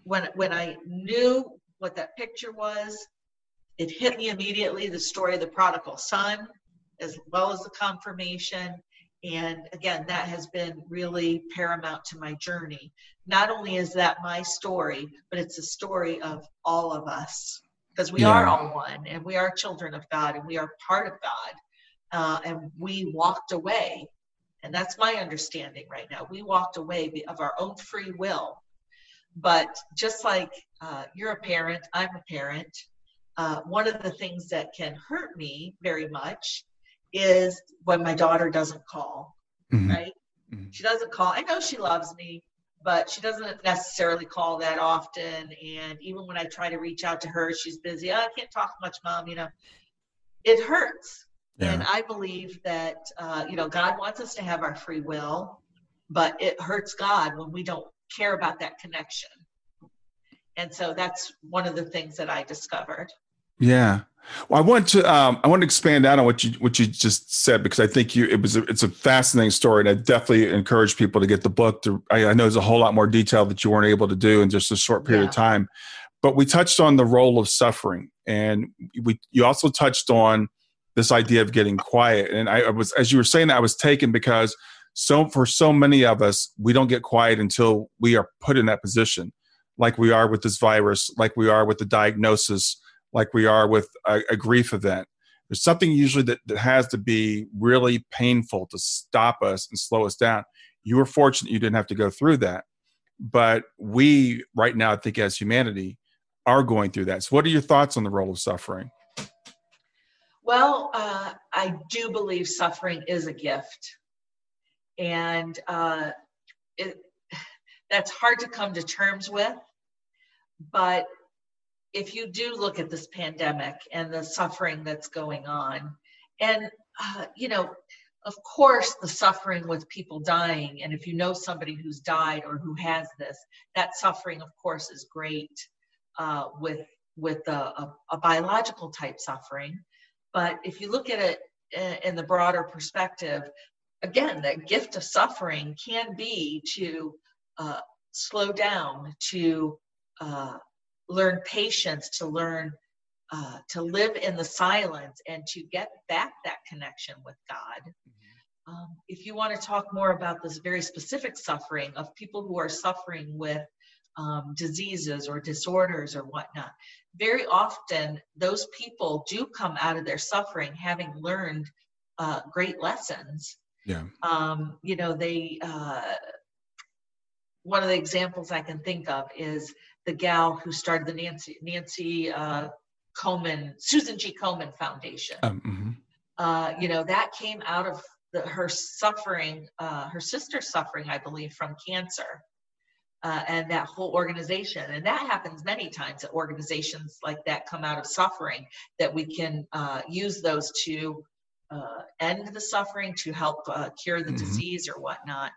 when when I knew what that picture was, it hit me immediately. The story of the prodigal son, as well as the confirmation, and again, that has been really paramount to my journey. Not only is that my story, but it's a story of all of us because we yeah. are all one and we are children of God and we are part of God. Uh, and we walked away and that's my understanding right now. We walked away of our own free will. But just like uh, you're a parent, I'm a parent, uh, one of the things that can hurt me very much is when my daughter doesn't call, mm-hmm. right? Mm-hmm. She doesn't call. I know she loves me, but she doesn't necessarily call that often. And even when I try to reach out to her, she's busy. Oh, I can't talk much, mom. You know, it hurts yeah. And I believe that, uh, you know, God wants us to have our free will, but it hurts God when we don't care about that connection. And so that's one of the things that I discovered. Yeah. Well, I want to um, I want to expand out on what you what you just said because I think you it was a, it's a fascinating story and I definitely encourage people to get the book. To I, I know there's a whole lot more detail that you weren't able to do in just a short period yeah. of time, but we touched on the role of suffering and we you also touched on this idea of getting quiet. And I, I was, as you were saying, I was taken because so for so many of us, we don't get quiet until we are put in that position, like we are with this virus, like we are with the diagnosis, like we are with a, a grief event. There's something usually that, that has to be really painful to stop us and slow us down. You were fortunate you didn't have to go through that. But we, right now, I think as humanity, are going through that. So, what are your thoughts on the role of suffering? Well, uh, I do believe suffering is a gift. And uh, it, (sighs) that's hard to come to terms with. But if you do look at this pandemic and the suffering that's going on, and, uh, you know, of course, the suffering with people dying, and if you know somebody who's died or who has this, that suffering, of course, is great uh, with with a, a, a biological type suffering. But if you look at it in the broader perspective, again, that gift of suffering can be to uh, slow down, to uh, learn patience, to learn uh, to live in the silence, and to get back that connection with God. Mm-hmm. Um, if you want to talk more about this very specific suffering of people who are suffering with um, diseases or disorders or whatnot, very often those people do come out of their suffering having learned uh, great lessons. Yeah. Um, you know, they, uh, one of the examples I can think of is the gal who started the Nancy, Nancy uh, Komen, Susan G. Komen Foundation. Um, mm-hmm. Uh, you know, that came out of the, her suffering, uh, her sister's suffering, I believe, from cancer uh, and that whole organization. And that happens many times that organizations like that come out of suffering, that we can uh, use those to uh, end the suffering, to help uh, cure the mm-hmm. disease or whatnot.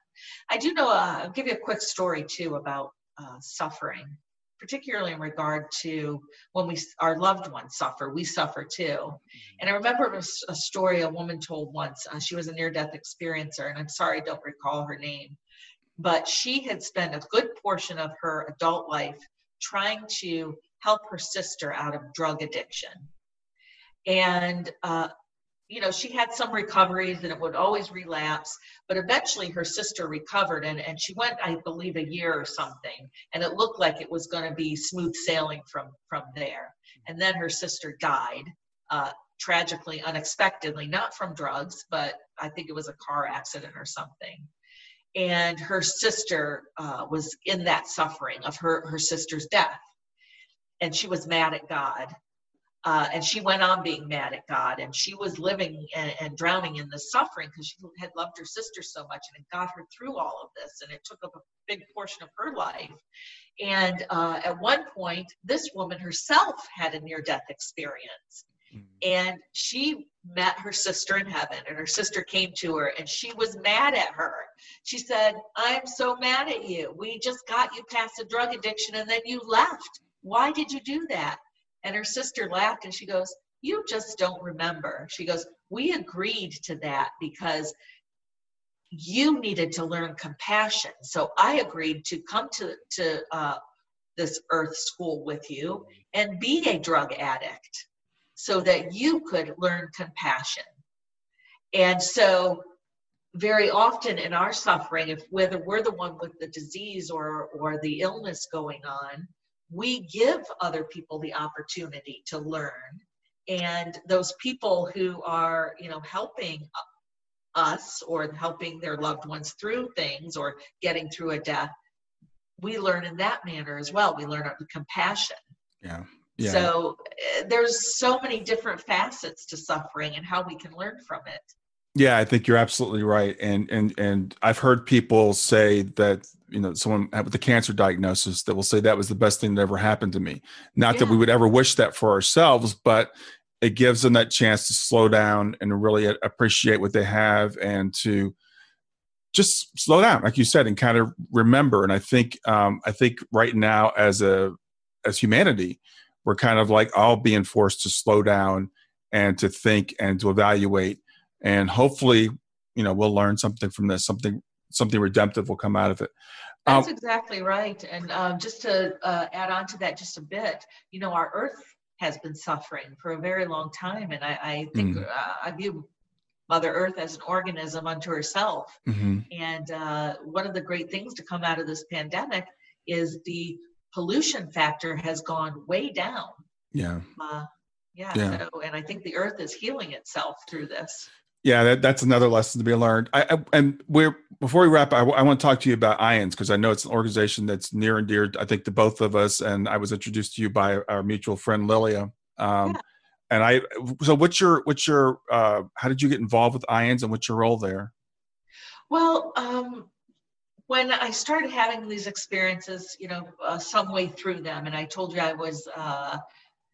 I do know, uh, I'll give you a quick story too about uh, suffering. Particularly in regard to when we our loved ones suffer, we suffer too. And I remember a, story a woman told once. she was a near-death experiencer, and I'm sorry I don't recall her name but she had spent a good portion of her adult life trying to help her sister out of drug addiction. And, uh, you know, she had some recoveries and it would always relapse, but eventually her sister recovered and, and she went, I believe, a year or something. And it looked like it was going to be smooth sailing from, from there. And then her sister died. Uh, tragically, unexpectedly, not from drugs, but I think it was a car accident or something and her sister uh, was in that suffering of her her sister's death and she was mad at god uh, and she went on being mad at God, and she was living and, and drowning in the suffering because she had loved her sister so much, and it got her through all of this, and it took up a big portion of her life. And uh, at one point, this woman herself had a near-death experience, mm. and she met her sister in heaven, and her sister came to her, and she was mad at her. She said, "I'm so mad at you. We just got you past the drug addiction, and then you left. Why did you do that?" And her sister laughed and she goes, You just don't remember. She goes, We agreed to that because you needed to learn compassion. So I agreed to come to, to uh, this earth school with you and be a drug addict so that you could learn compassion. And so very often in our suffering, if whether we're the one with the disease or or the illness going on, we give other people the opportunity to learn and those people who are you know helping us or helping their loved ones through things or getting through a death we learn in that manner as well we learn compassion yeah yeah. So eh, there's so many different facets to suffering and how we can learn from it. Yeah, I think you're absolutely right. And and and I've heard people say that you know someone with a cancer diagnosis that will say that was the best thing that ever happened to me. Not yeah. that we would ever wish that for ourselves but it gives them that chance to slow down and really appreciate what they have and to just slow down like you said and kind of remember. And i think um, i think right now as a as humanity we're kind of like all being forced to slow down and to think and to evaluate. And hopefully you know we'll learn something from this something something redemptive will come out of it. That's um, exactly right. And um, just to uh, add on to that just a bit, you know, our Earth has been suffering for a very long time, and I, I think mm. uh, I view Mother Earth as an organism unto herself. Mm-hmm. And uh, one of the great things to come out of this pandemic is the pollution factor has gone way down. Yeah. Uh, yeah. yeah. So, and I think the Earth is healing itself through this. Yeah, that, that's another lesson to be learned. I, I and we're before we wrap, I, I want to talk to you about IANDS because I know it's an organization that's near and dear, I think, to both of us. And I was introduced to you by our mutual friend Lilia. Um, yeah. And I, so what's your what's your uh, how did you get involved with IANDS and what's your role there? Well, um, when I started having these experiences, you know, uh, some way through them, and I told you I was. Uh,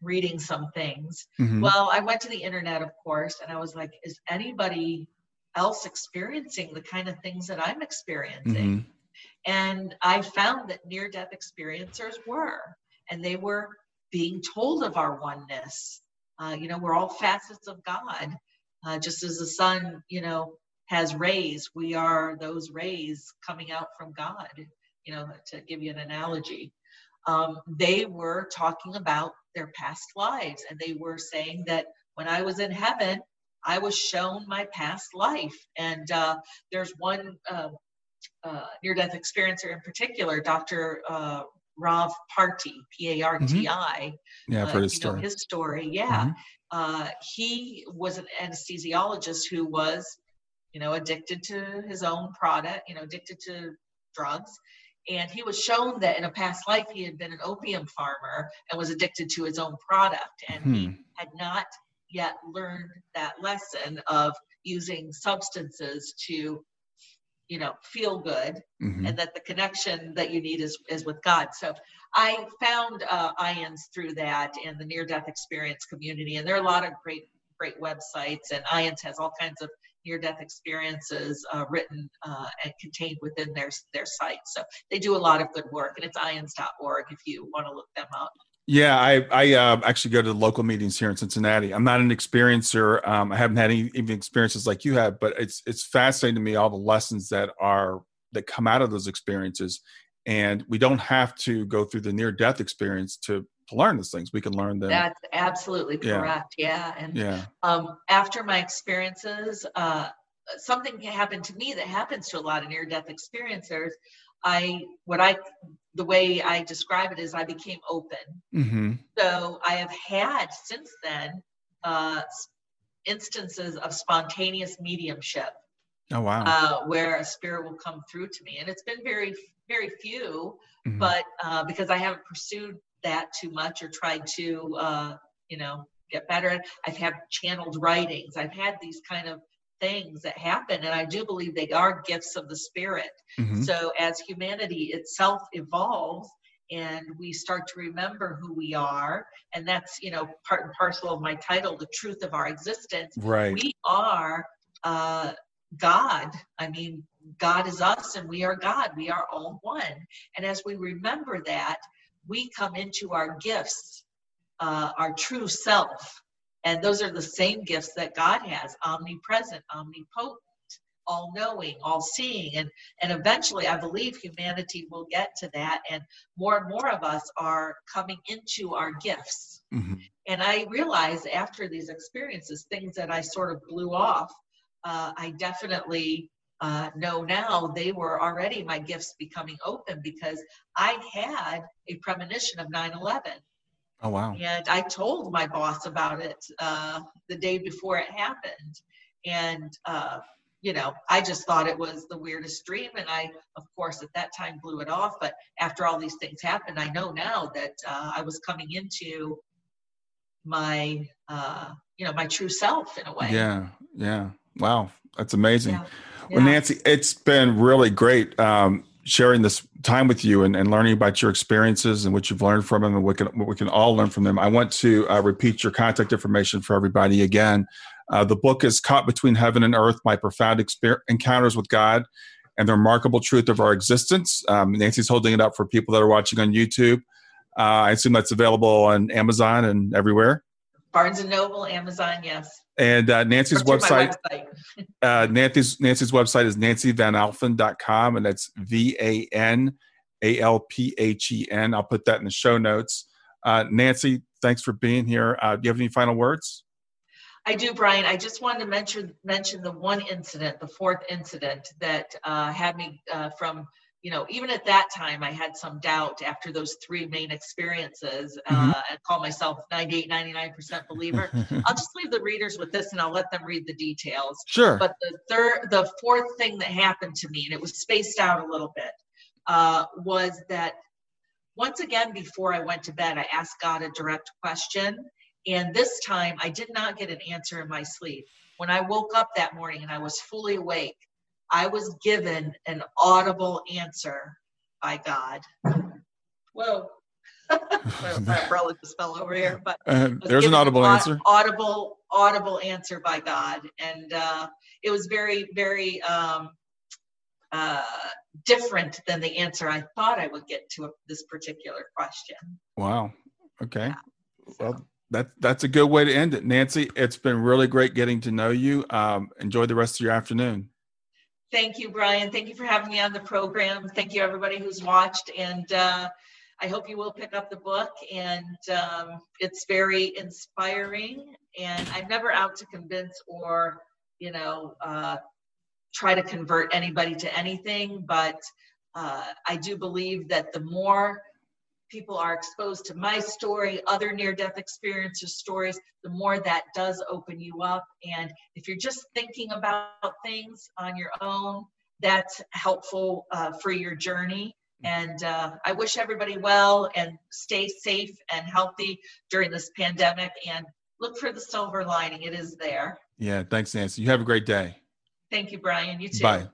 reading some things. Mm-hmm. Well, I went to the internet, of course, and I was like, is anybody else experiencing the kind of things that I'm experiencing? Mm-hmm. And I found that near death experiencers were, and they were being told of our oneness. Uh, you know, we're all facets of God. Uh, just as the sun, you know, has rays, we are those rays coming out from God, you know, to give you an analogy. Um, they were talking about their past lives. And they were saying that when I was in heaven, I was shown my past life. And uh, there's one uh, uh, near death experiencer in particular, Dr. Uh, Rajiv Parti, P A R T I. Mm-hmm. Yeah, I've heard his story. Know, his story, yeah. Mm-hmm. Uh, he was an anesthesiologist who was, you know, addicted to his own product, you know, addicted to drugs and he was shown that in a past life he had been an opium farmer and was addicted to his own product and hmm. he had not yet learned that lesson of using substances to you know feel good mm-hmm. and that the connection that you need is is with god so i found uh, IANDS through that and the near death experience community and there are a lot of great great websites and IANDS has all kinds of near-death experiences uh, written uh, and contained within their their site. So they do a lot of good work, and it's iands.org if you want to look them up. Yeah, I I uh, actually go to local meetings here in Cincinnati. I'm not an experiencer. Um, I haven't had any even experiences like you have, but it's it's fascinating to me all the lessons that are that come out of those experiences, and we don't have to go through the near death experience to to learn these things. We can learn them. That's absolutely correct. Yeah. yeah. And yeah. Um, after my experiences, uh, something happened to me that happens to a lot of near death experiencers. I, what I, the way I describe it is I became open. Mm-hmm. So I have had since then uh, instances of spontaneous mediumship. Oh wow! Uh, where a spirit will come through to me, and it's been very, very few. Mm-hmm. But uh, because I haven't pursued that too much or tried to uh, you know get better. I've had channeled writings. I've had these kind of things that happen and i do believe they are gifts of the spirit mm-hmm. so as humanity itself evolves and we start to remember who we are and that's you know part and parcel of my title the truth of our existence right we are uh god i mean god is us and we are god we are all one and as we remember that we come into our gifts uh, our true self and those are the same gifts that God has omnipresent, omnipotent, all knowing, all seeing. And, and eventually, I believe humanity will get to that. And more and more of us are coming into our gifts. Mm-hmm. And I realize after these experiences, things that I sort of blew off, uh, I definitely uh, know now they were already my gifts becoming open because I had a premonition of 9 11. Oh wow! And I told my boss about it uh, the day before it happened, and uh, you know, I just thought it was the weirdest dream, and I, of course, at that time blew it off. But after all these things happened, I know now that uh, I was coming into my, uh, you know, my true self in a way. Yeah, yeah. Wow, that's amazing. Yeah. Well, Nancy, it's been really great. Um, sharing this time with you and, and learning about your experiences and what you've learned from them and what, can, what we can all learn from them. I want to uh, repeat your contact information for everybody again. Uh, the book is Caught Between Heaven and Earth My Profound Exper- Encounters with God and the Remarkable Truth of Our Existence. Um, Nancy's holding it up for people that are watching on YouTube. Uh, I assume that's available on Amazon and everywhere. Barnes and Noble, Amazon, yes. And uh, Nancy's website, website. (laughs) uh, Nancy's Nancy's website is nancyvanalphen.com, and that's V A N A L P H E N. I'll put that in the show notes. Uh, Nancy, thanks for being here. Uh, do you have any final words? I do, Brian. I just wanted to mention mention the one incident, the fourth incident that uh, had me uh, from you know, even at that time, I had some doubt after those three main experiences. Mm-hmm. Uh, I call myself 98, 99% believer. (laughs) I'll just leave the readers with this and I'll let them read the details. Sure. But the third, the fourth thing that happened to me, and it was spaced out a little bit, uh, was that once again, before I went to bed, I asked God a direct question. And this time, I did not get an answer in my sleep. When I woke up that morning and I was fully awake, I was given an audible answer by God. Whoa. (laughs) my umbrella just fell over here, but uh, there's an audible an answer. Audible, audible answer by God, and uh, it was very, very um, uh, different than the answer I thought I would get to a, this particular question. Wow. Okay. Yeah, so. Well, that that's a good way to end it, Nancy. It's been really great getting to know you. Um, enjoy the rest of your afternoon. Thank you, Brian. Thank you for having me on the program. Thank you, everybody who's watched. And uh, I hope you will pick up the book. And um, it's very inspiring. And I'm never out to convince or, you know, uh, try to convert anybody to anything. But uh, I do believe that the more people are exposed to my story, other near death experiences stories, the more that does open you up. And if you're just thinking about things on your own, that's helpful uh, for your journey. And uh, I wish everybody well and stay safe and healthy during this pandemic and look for the silver lining. It is there. Yeah. Thanks, Nancy. You have a great day. Thank you, Brian. You too. Bye.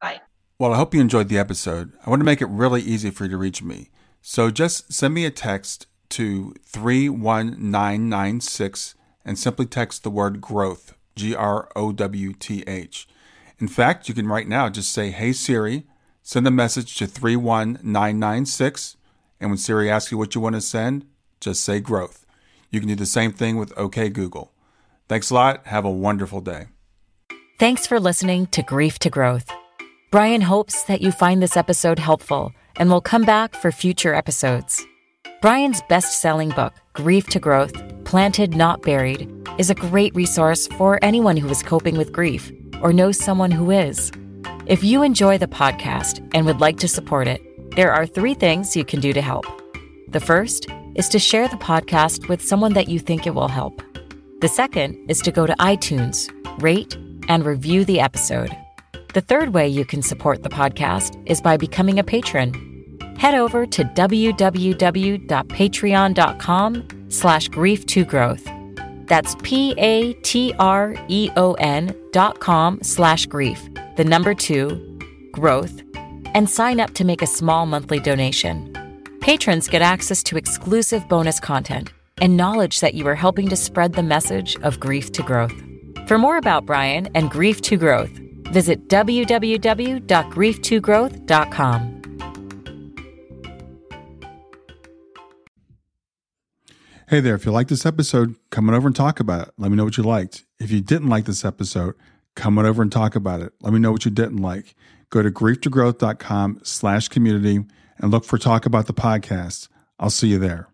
Bye. Well, I hope you enjoyed the episode. I want to make it really easy for you to reach me. So just send me a text to 31996 and simply text the word growth, G R O W T H. In fact, you can right now just say, Hey Siri, send a message to 31996. And when Siri asks you what you want to send, just say growth. You can do the same thing with OK Google. Thanks a lot. Have a wonderful day. Thanks for listening to Grief to Growth. Brian hopes that you find this episode helpful and will come back for future episodes. Brian's best selling book, Grief to Growth Planted Not Buried, is a great resource for anyone who is coping with grief or knows someone who is. If you enjoy the podcast and would like to support it, there are three things you can do to help. The first is to share the podcast with someone that you think it will help. The second is to go to iTunes, rate, and review the episode. The third way you can support the podcast is by becoming a patron. Head over to www.patreon.com slash grief to growth. That's P-A-T-R-E-O-N dot com slash grief, the number two, growth, and sign up to make a small monthly donation. Patrons get access to exclusive bonus content and knowledge that you are helping to spread the message of grief to growth. For more about Brian and Grief to Growth, visit www.grief2growth.com. Hey there, if you like this episode, come on over and talk about it. Let me know what you liked. If you didn't like this episode, come on over and talk about it. Let me know what you didn't like. Go to grieftogrowth.com slash community and look for Talk About the Podcast. I'll see you there.